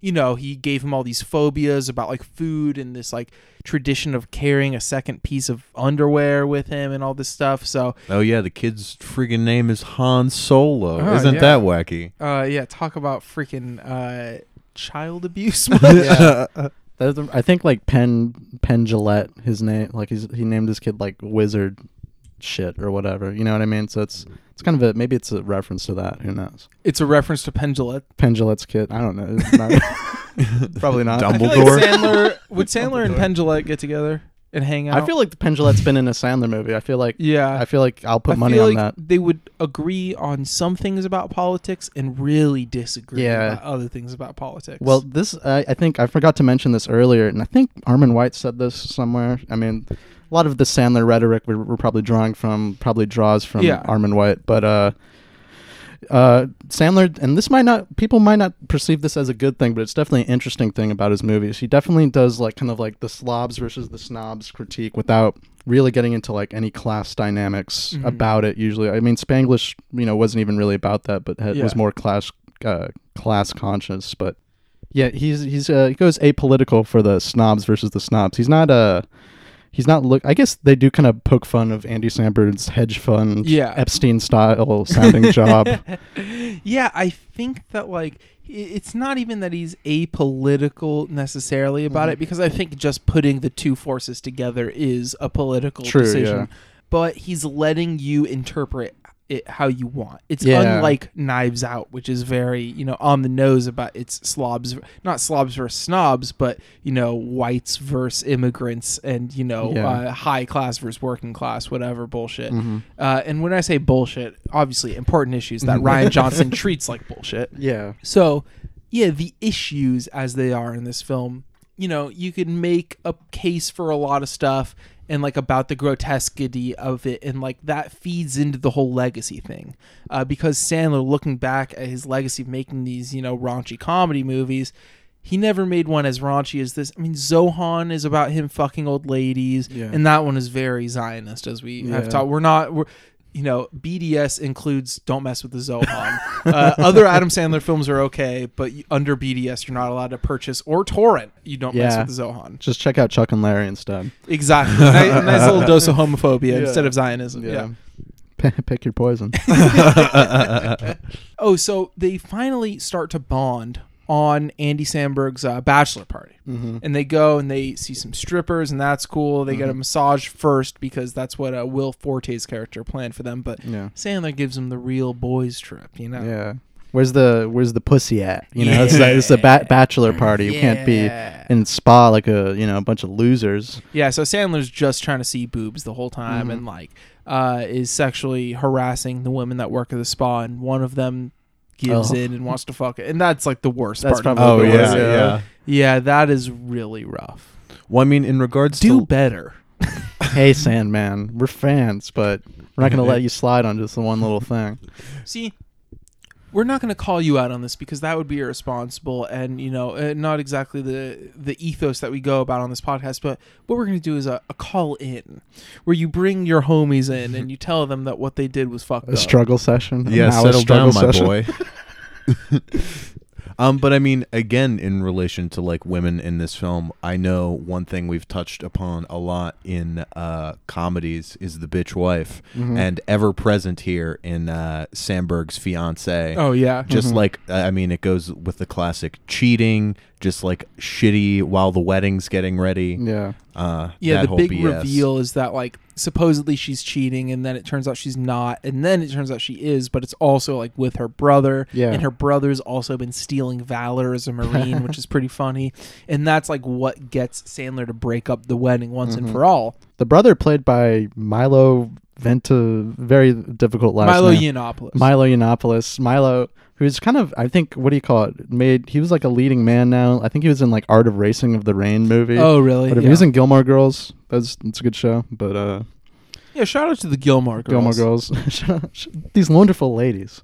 S4: you know, he gave him all these phobias about like food and this like tradition of carrying a second piece of underwear with him and all this stuff. So,
S2: Oh yeah, the kid's friggin' name is Han Solo.
S4: Oh,
S2: Isn't
S4: yeah.
S2: that wacky?
S4: uh, yeah, talk about freaking uh, child abuse.
S3: Yeah. That's I think like Pen Penn Jillette, his name, like he's he named his kid like Wizard shit or whatever. You know what I mean? So it's it's kind of a maybe it's a reference to that. Who knows?
S4: it's a reference to
S3: Penn Jillette. Pendulette's Jillette's kid. I don't know. Not- probably not.
S2: Dumbledore?
S4: like Sandler would Sandler and Penn Jillette get together and hang out.
S3: I feel like the Penn Jillette's been in a Sandler movie. I feel like
S4: yeah.
S3: I feel like I'll put
S4: I
S3: money
S4: feel
S3: on
S4: like
S3: that.
S4: they would agree on some things about politics and really disagree
S3: Yeah.
S4: about other things about politics.
S3: Well, this I I think I forgot to mention this earlier, and I think Armond White said this somewhere. I mean, a lot of the Sandler rhetoric we're, we're probably drawing from probably draws from
S4: Yeah.
S3: Armond White, but uh, uh, Sandler, and this might not people might not perceive this as a good thing, but it's definitely an interesting thing about his movies. He definitely does like kind of like the slobs versus the snobs critique without really getting into like any class dynamics
S4: Mhm.
S3: about it. Usually, I mean, Spanglish, you know, wasn't even really about that, but had, was
S4: Yeah.
S3: more class uh, class conscious, but. Yeah, he's he's uh, he goes apolitical for the snobs versus the snobs. He's not uh he's not look. I guess they do kind of poke fun of Andy Samberg's hedge fund,
S4: Yeah.
S3: Epstein style sounding job.
S4: yeah, I think that like it's not even that he's apolitical necessarily
S3: Mm-hmm.
S4: about it because I think just putting the two forces together is a political
S3: True,
S4: decision.
S3: yeah.
S4: But he's letting you interpret it how you want. It's
S3: Yeah.
S4: unlike Knives Out, which is very, you know, on the nose about its slobs, not slobs versus snobs, but, you know, whites versus immigrants and, you know,
S3: Yeah.
S4: uh, high class versus working class, whatever bullshit.
S3: Mhm.
S4: Uh, and when I say bullshit, obviously important issues that Rian Johnson treats like bullshit.
S3: Yeah.
S4: So, yeah, the issues as they are in this film, you know, you can make a case for a lot of stuff and like about the grotesquity of it and like that feeds into the whole legacy thing. Uh, because Sandler looking back at his legacy of making these, you know, raunchy comedy movies, he never made one as raunchy as this. I mean, Zohan is about him fucking old ladies,
S3: Yeah.
S4: and that one is very Zionist, as we have
S3: Yeah.
S4: talked. We're not, we're, you know, BDS includes "Don't mess with the Zohan." uh, other Adam Sandler films are okay, but under BDS, you're not allowed to purchase or torrent. You don't mess with the Zohan.
S3: Just check out Chuck and Larry instead.
S4: Exactly. nice, nice little dose of homophobia
S3: Yeah.
S4: instead of Zionism. yeah.
S3: Pick your poison.
S4: Oh, so they finally start to bond on Andy Samberg's uh, bachelor party.
S3: Mm-hmm.
S4: And they go and they see some strippers, and that's cool. They get a massage first because that's what uh, Will Forte's character planned for them. But
S3: Yeah.
S4: Sandler gives them the real boys trip, you know?
S3: Yeah. Where's the Where's the pussy at? You know, it's, a, it's a ba- bachelor party. You can't be in spa like a you know a bunch of losers.
S4: Yeah, so Sandler's just trying to see boobs the whole time
S3: Mhm.
S4: and like uh, is sexually harassing the women that work at the spa, and one of them gives
S3: Oh.
S4: in and wants to fuck it, and that's like the worst
S3: That's
S4: part.
S3: probably
S4: the
S2: Oh
S3: the
S2: yeah,
S3: worst,
S2: yeah,
S3: yeah.
S4: Yeah, that is really rough.
S2: Well, I mean, in regards to
S4: Do
S2: to
S4: better.
S3: hey Sandman, we're fans, but we're not gonna let you slide on just the one little thing.
S4: See, we're not going to call you out on this because that would be irresponsible and you know uh, not exactly the the ethos that we go about on this podcast. But what we're going to do is a, a call in, where you bring your homies in and you tell them that what they did was fucked
S3: A
S4: up.
S3: struggle session.
S2: yeah,
S3: An
S2: settle
S3: struggle
S2: down, my boy. Um, but I mean, again, in relation to like women in this film, I know one thing we've touched upon a lot in uh, comedies is the bitch wife,
S3: Mm-hmm.
S2: and ever present here in uh, Sandberg's fiance.
S4: Oh yeah.
S2: just
S3: Mm-hmm.
S2: like I mean, it goes with the classic cheating, just like shitty while the wedding's getting ready.
S3: Yeah.
S2: Uh,
S4: Yeah,
S2: that
S4: the
S2: whole
S4: big
S2: BS.
S4: reveal is that like supposedly she's cheating, and then it turns out she's not, and then it turns out she is, but it's also like with her brother,
S3: Yeah.
S4: and her brother's also been stealing valor as a marine, which is pretty funny, and that's like what gets Sandler to break up the wedding once
S3: Mm-hmm.
S4: and for all.
S3: The brother played by Milo Venta, very difficult last
S4: Milo
S3: name.
S4: Yiannopoulos.
S3: Milo Yiannopoulos. Milo, who's kind of, I think, what do you call it? Made he was like a leading man now. I think he was in like Art of Racing of the Rain movie.
S4: oh really?
S3: But
S4: Yeah.
S3: He was in Gilmore Girls. That's that's a good show. But uh,
S4: yeah, shout out to the Gilmore Girls.
S3: Gilmore Girls, these wonderful ladies.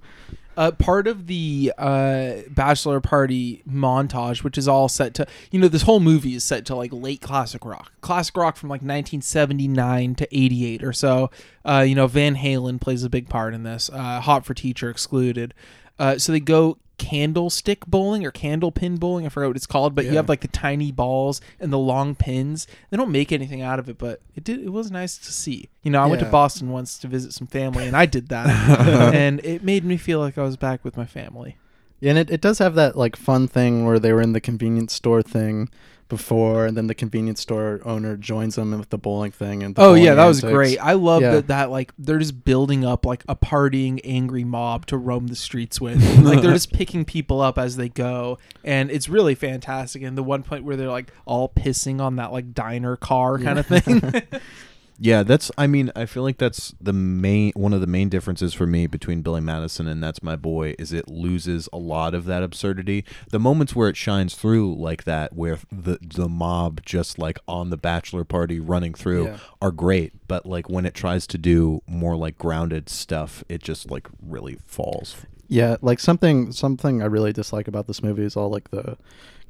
S4: uh, part of the uh, bachelor party montage, which is all set to, you know, this whole movie is set to like late classic rock, classic rock from like 1979 to 88 or so. Uh, you know, Van Halen plays a big part in this. Uh, Hot for Teacher excluded. Uh, so they go candlestick bowling or candle pin bowling. I forgot what it's called, but you have like the tiny balls and the long pins. They don't make anything out of it, but it did. It was nice to see. You know, I went to Boston once to visit some family, and I did that, and it made me feel like I was back with my family.
S3: Yeah, and it, it does have that like fun thing where they were in the convenience store thing before, and then the convenience store owner joins them with the bowling thing. And
S4: Oh yeah, that was great. I love
S3: Yeah.
S4: that that like they're just building up like a partying angry mob to roam the streets with. like they're just picking people up as they go, and it's really fantastic. And the one point where they're like all pissing on that like diner car kind of thing.
S2: Yeah, that's. I mean, I feel like that's the main one of the main differences for me between Billy Madison and That's My Boy is it loses a lot of that absurdity. The moments where it shines through like that, where the the mob just like on the bachelor party running through,
S3: Yeah.
S2: are great. But like when it tries to do more like grounded stuff, it just like really falls.
S3: Yeah, like something something I really dislike about this movie is all like the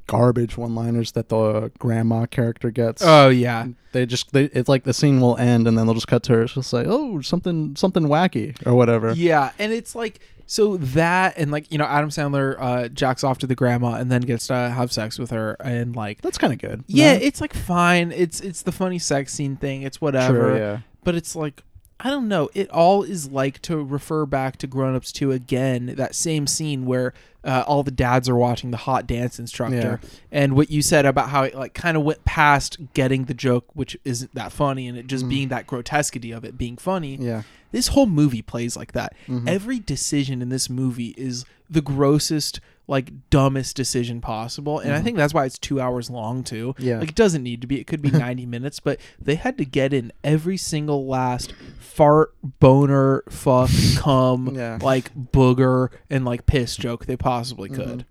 S3: garbage one-liners that the grandma character gets.
S4: oh yeah,
S3: they just they it's like the scene will end and then they'll just cut to her. She'll say, "Oh, something something wacky" or whatever.
S4: Yeah, and it's like so that and like you know Adam Sandler uh, jacks off to the grandma and then gets to have sex with her and like
S3: That's kind of good.
S4: yeah,
S3: No?
S4: it's like fine. It's it's the funny sex scene thing. It's whatever.
S3: Yeah.
S4: But it's like I don't know. It all is like to refer back to Grown Ups 2 again. That same scene where uh, all the dads are watching the hot dance instructor, and what you said about how it like kind of went past getting the joke, which isn't that funny, and it just being that grotesquity of it being funny.
S3: Yeah.
S4: This whole movie plays like that.
S3: Mm-hmm.
S4: Every decision in this movie is the grossest, like dumbest decision possible, and I think that's why it's two hours long too.
S3: Mm-hmm. Yeah.
S4: like it doesn't need to be. It could be ninety minutes, but they had to get in every single last fart, boner, fuck, cum,
S3: Yeah.
S4: like booger, and like piss joke they possibly
S3: Mm-hmm.
S4: could.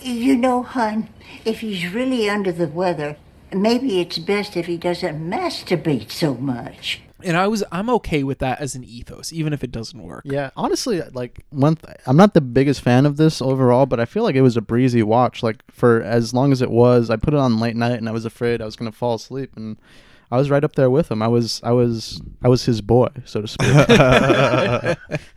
S8: You know, hon, if he's really under the weather, maybe it's best if he doesn't masturbate so much.
S4: And I was, I'm okay with that as an ethos, even if it doesn't work.
S3: Yeah, honestly, like one, th- I'm not the biggest fan of this overall, but I feel like it was a breezy watch. Like for as long as it was, I put it on late night, and I was afraid I was gonna fall asleep, and I was right up there with him. I was, I was, I was his boy, so to speak.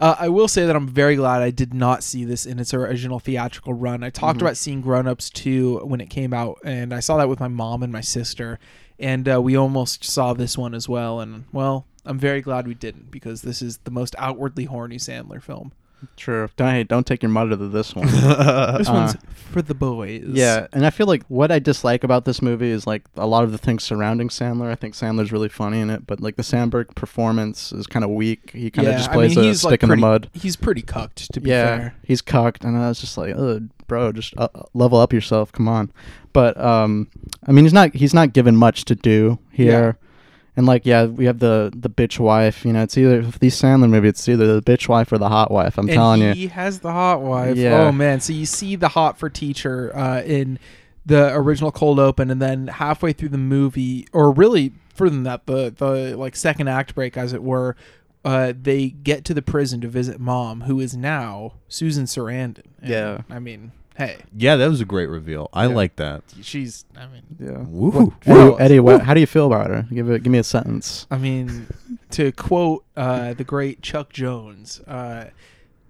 S4: Uh, I will say that I'm very glad I did not see this in its original theatrical run. I talked
S3: Mm-hmm.
S4: about seeing Grown Ups 2 when it came out, and I saw that with my mom and my sister, and uh, we almost saw this one as well. And, well, I'm very glad we didn't because this is the most outwardly horny Sandler film.
S3: True. Don't hey, don't take your mother to this one.
S4: This one's for the boys.
S3: Uh, Yeah, and I feel like what I dislike about this movie is like a lot of the things surrounding Sandler. I think Sandler's really funny in it, but like the Sandberg performance is kind of weak. He kind of
S4: Yeah,
S3: just
S4: I
S3: plays
S4: mean,
S3: a
S4: he's,
S3: stick
S4: like,
S3: in
S4: pretty-
S3: the mud.
S4: He's pretty cucked, to be
S3: yeah,
S4: fair.
S3: he's cocked, and I was just like, "Oh, bro, just uh, uh, level up yourself. Come on." But um, I mean, he's not he's not given much to do here. And like, yeah, we have the the bitch wife. You know, it's either if these Sandler movies, it's either the bitch wife or the hot wife. I'm
S4: and
S3: telling you.
S4: he has the hot wife.
S3: Yeah.
S4: Oh man! So you see the hot for teacher uh, in the original cold open, and then halfway through the movie, or really further than that, the the like second act break, as it were. Uh, they get to the prison to visit mom, who is now Susan Sarandon. And,
S3: Yeah.
S4: I mean, hey,
S2: Yeah, that was a great reveal. I like that.
S4: she's. I mean,
S3: Yeah.
S2: Woo.
S3: Eddie,
S4: Well-
S3: Eddie what, how do you feel about her? Give it. Give me a sentence.
S4: I mean, to quote uh, the great Chuck Jones, uh,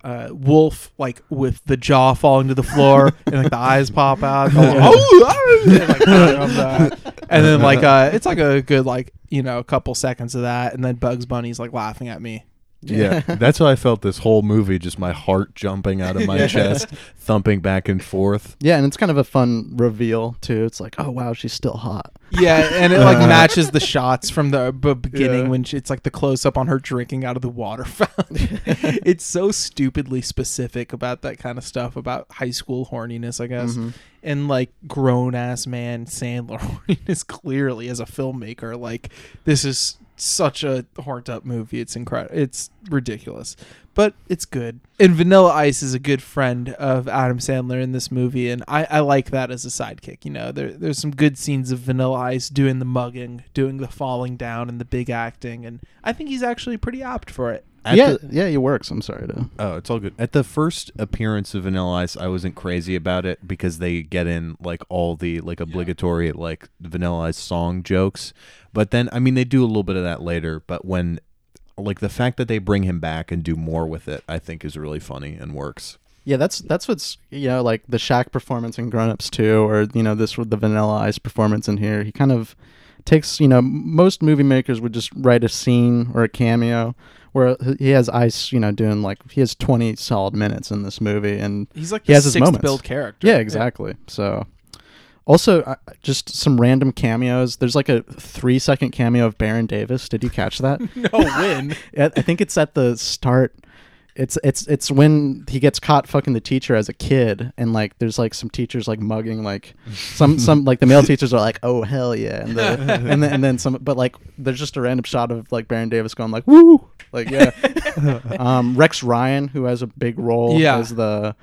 S4: uh, wolf like with the jaw falling to the floor and like the eyes pop out. Oh, and, like, comes out. and then like uh, it's like a good like you know a couple seconds of that, and then Bugs Bunny's like laughing at me.
S2: Yeah, that's how I felt this whole movie. Just my heart jumping out of my chest, thumping back and forth.
S3: Yeah, and it's kind of a fun reveal too. It's like, oh wow, she's still hot.
S4: Yeah, and it like matches the shots from the uh, b- beginning
S3: Yeah.
S4: when she, it's like the close up on her drinking out of the water fountain. it's so stupidly specific about that kind of stuff about high school horniness, I guess, mm-hmm. and like grown ass man Sandler horniness. Clearly, as a filmmaker, like this is such a horned up movie. It's incredible. It's ridiculous, but it's good. And Vanilla Ice is a good friend of Adam Sandler in this movie, and I, I like that as a sidekick. You know, there there's some good scenes of Vanilla Ice doing the mugging, doing the falling down, and the big acting, and I think he's actually pretty apt for it.
S2: At
S3: yeah,
S2: the-
S3: yeah, it works. I'm sorry to.
S2: Oh, it's all good. At the first appearance of Vanilla Ice, I wasn't crazy about it because they get in like all the like obligatory like Vanilla Ice song jokes. But then, I mean, they do a little bit of that later. But when like the fact that they bring him back and do more with it, I think is really funny and works.
S3: Yeah, that's that's what's you know like the Shaq performance in Grown Ups too, or you know this with the Vanilla Ice performance in here. He kind of takes you know most movie makers would just write a scene or a cameo where he has Ice you know doing like he has twenty solid minutes in this movie, and
S4: He's like
S3: he
S4: the
S3: has his moments.
S4: build character.
S3: Yeah, exactly. So. Also, uh, just some random cameos. There's like a three second cameo of Baron Davis. Did you catch that?
S4: No win.
S3: I I think it's at the start. It's it's it's when he gets caught fucking the teacher as a kid, and like there's like some teachers like mugging like some some like the male teachers are like oh hell yeah, and the, and then and then some but like there's just a random shot of like Baron Davis going like woo like yeah. um, Rex Ryan who has a big role
S4: Yeah.
S3: as the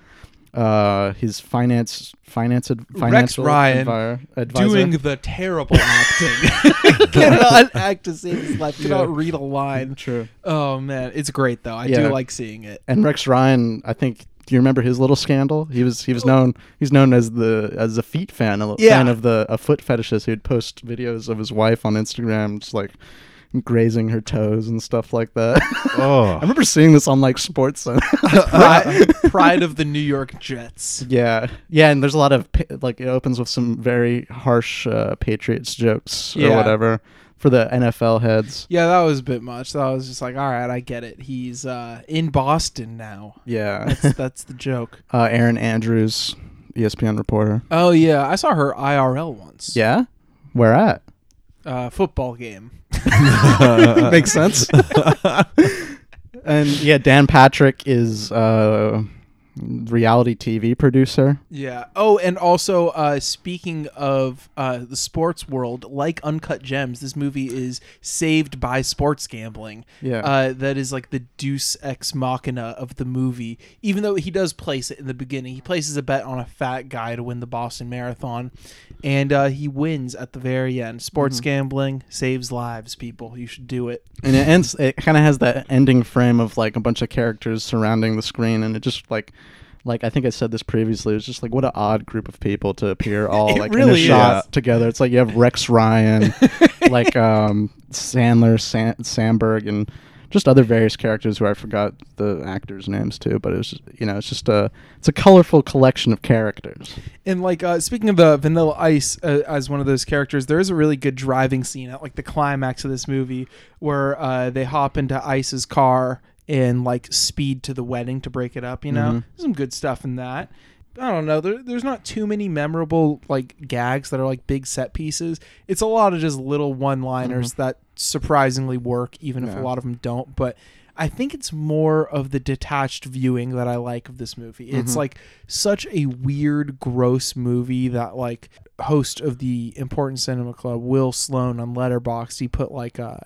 S3: uh his finance finance ad, financial
S4: Ryan
S3: advi- advisor.
S4: Doing the terrible acting. Cannot act to save his life. Cannot read a line.
S3: True.
S4: Oh man, it's great though. I
S3: Yeah.
S4: do like seeing it.
S3: And Rex Ryan, I think. Do you remember his little scandal? He was he was known he's known as the as a feet fan, a
S4: Yeah.
S3: fan of the a foot fetishist who'd post videos of his wife on Instagram, just like grazing her toes and stuff like that. I
S2: Oh,
S3: remember seeing this on like Sports Center.
S4: Pride, pride of the New York Jets.
S3: yeah, yeah, and there's a lot of like it opens with some very harsh uh, Patriots jokes or whatever for the NFL heads.
S4: Yeah, that was a bit much. That was just like, all right, I get it. He's uh, in Boston now.
S3: Yeah,
S4: That's that's the joke.
S3: uh, Erin Andrews, ESPN reporter.
S4: Oh yeah, I saw her IRL once.
S3: Yeah, where at?
S4: Uh, football game.
S3: Makes sense. and yeah, Dan Patrick is uh reality TV producer.
S4: Yeah. Oh, and also, uh, speaking of uh, the sports world, like Uncut Gems, this movie is saved by sports gambling.
S3: Yeah.
S4: Uh, that is like the Deus ex machina of the movie. Even though he does place it in the beginning, he places a bet on a fat guy to win the Boston Marathon, and uh, he wins at the very end. Sports gambling saves lives, people. You should do it.
S3: And it ends it kind of has that ending frame of like a bunch of characters surrounding the screen and it just like like I think I said this previously. It's just like what an odd group of people to appear all
S4: It
S3: like in
S4: really
S3: a shot together. It's like you have Rex Ryan, like um, Sandler, San- Sandberg, and just other various characters who I forgot the actors' names too. But it was just, you know it's just a it's a colorful collection of characters.
S4: And like uh, speaking of the Vanilla Ice uh, as one of those characters, there is a really good driving scene at like the climax of this movie where uh, they hop into Ice's car and like speed to the wedding to break it up. You know, mm-hmm. There's some good stuff in that. I don't know. There, there's not too many memorable like gags that are like big set pieces. It's a lot of just little one-liners mm-hmm. that surprisingly work, even if a lot of them don't. But I think it's more of the detached viewing that I like of this movie. It's mm-hmm. like such a weird, gross movie that like host of the Important Cinema Club, Will Sloan on Letterboxd, he put like uh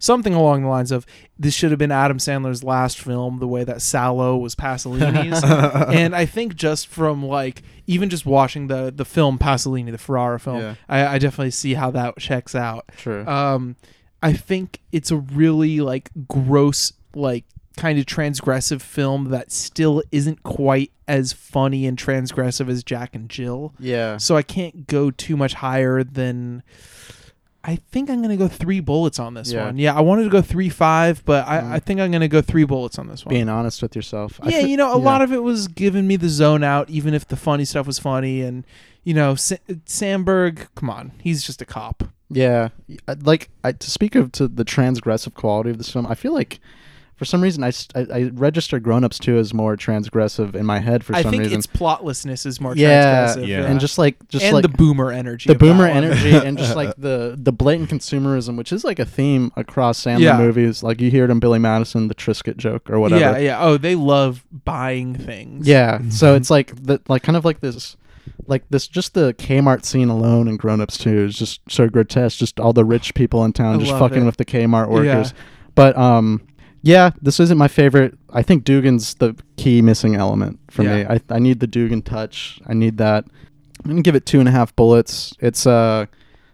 S4: something along the lines of this should have been Adam Sandler's last film, the way that Salò was Pasolini's. and I think just from like even just watching the the film Pasolini, the Ferrara film,
S3: Yeah.
S4: I, I definitely see how that checks out.
S3: True.
S4: Um, I think it's a really like gross, like kind of transgressive film that still isn't quite as funny and transgressive as Jack and Jill.
S3: yeah.
S4: So I can't go too much higher than I think I'm gonna go three bullets on this
S3: Yeah.
S4: one. Yeah, I wanted to go three five, but I,
S3: Mm.
S4: I think I'm gonna go three bullets on this one.
S3: Being honest with yourself.
S4: Yeah,
S3: fe-
S4: you know, a
S3: yeah.
S4: lot of it was giving me the zone out, even if the funny stuff was funny. And you know, Sa- Sandberg, come on, he's just a cop.
S3: Yeah, like I, to speak of to the transgressive quality of this film, I feel like for some reason I I register Grown Ups 2 as more transgressive in my head for some.
S4: I
S3: some
S4: think
S3: reason.
S4: its plotlessness is more
S3: yeah,
S4: transgressive.
S2: Yeah.
S3: and just like just
S4: and
S3: like
S4: the boomer energy.
S3: the
S4: of that
S3: boomer
S4: one.
S3: energy and just like the the blatant consumerism, which is like a theme across Sandler
S4: Yeah.
S3: movies. Like you hear it in Billy Madison, the Triscuit joke or whatever.
S4: Yeah, yeah. Oh, they love buying things.
S3: Yeah, so it's like the like kind of like this like this just the Kmart scene alone in Grown Ups 2 is just so grotesque just all the rich people in town
S4: I
S3: just
S4: love
S3: fucking
S4: it.
S3: with the Kmart
S4: Yeah.
S3: workers. But um yeah, this isn't my favorite. I think Dugan's the key missing element for me. I I need the Dugan touch. I need that. I'm gonna give it two and a half bullets. It's uh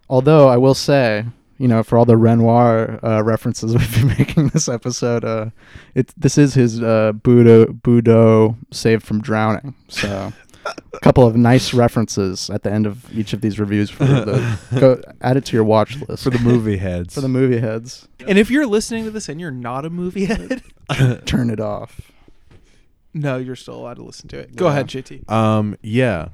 S3: although I will say you know, for all the Renoir uh, references we've been making this episode, uh, it this is his uh, Boudu Boudu saved from drowning. So, a couple of nice references at the end of each of these reviews for the go add it to your watch list
S2: for the movie heads.
S3: for the movie heads.
S4: And if you're listening to this and you're not a movie head,
S3: Turn it off.
S4: no, you're still allowed to listen to it. Go
S3: Yeah.
S4: ahead, JT.
S2: Um, yeah.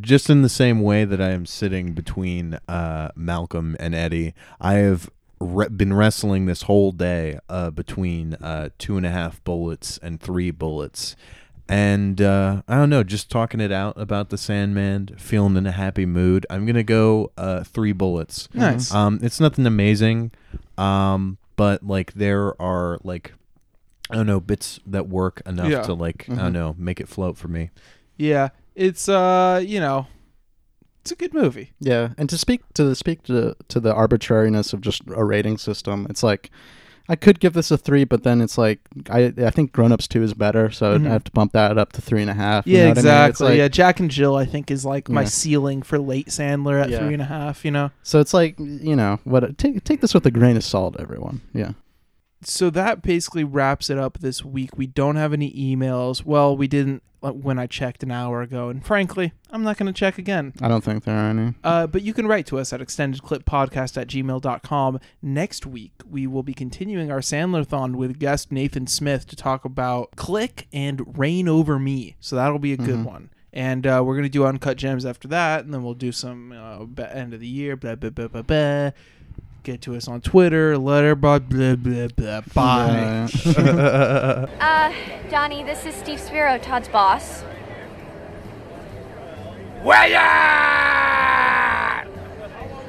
S2: Just in the same way that I am sitting between uh, Malcolm and Eddie, I have re- been wrestling this whole day uh, between uh, two and a half bullets and three bullets. And uh, I don't know, just talking it out about the Sandman, feeling in a happy mood. I'm gonna go uh, three bullets.
S4: Nice.
S2: Um, it's nothing amazing, um, but like there are like I don't know bits that work enough
S4: Yeah.
S2: to like I don't know make it float for me.
S4: Yeah, it's uh, you know, it's a good movie.
S3: Yeah, and to speak to the speak to to the arbitrariness of just a rating system, it's like I could give this a three, but then it's like I I think Grown Ups Two is better, so
S4: Mhm.
S3: I have to bump that up to three and a half. you
S4: Yeah,
S3: know what I mean?
S4: Exactly.
S3: like-
S4: yeah, Jack and Jill, I think, is like my
S3: Yeah.
S4: ceiling for late Sandler at
S3: Yeah.
S4: three and a half. You know.
S3: So it's like you know what? Take take this with a grain of salt, everyone. Yeah.
S4: So that basically wraps it up this week. We don't have any emails. Well, we didn't uh, when I checked an hour ago, and frankly, I'm not going to check again.
S3: I don't think there are any.
S4: Uh, but you can write to us at extendedclippodcast at gmail.com. Next week, we will be continuing our Sandler-thon with guest Nathan Smith to talk about Click and Reign Over Me. So that'll be a good
S3: Mhm.
S4: one. And uh, we're going to do Uncut Gems after that, and then we'll do some uh, end of the year, blah, blah, blah, blah, blah. Get to us on Twitter, letter, blah, blah, blah, blah. Bye.
S9: Uh, Johnny, this is Steve Spiro, Todd's boss.
S1: Well, uh,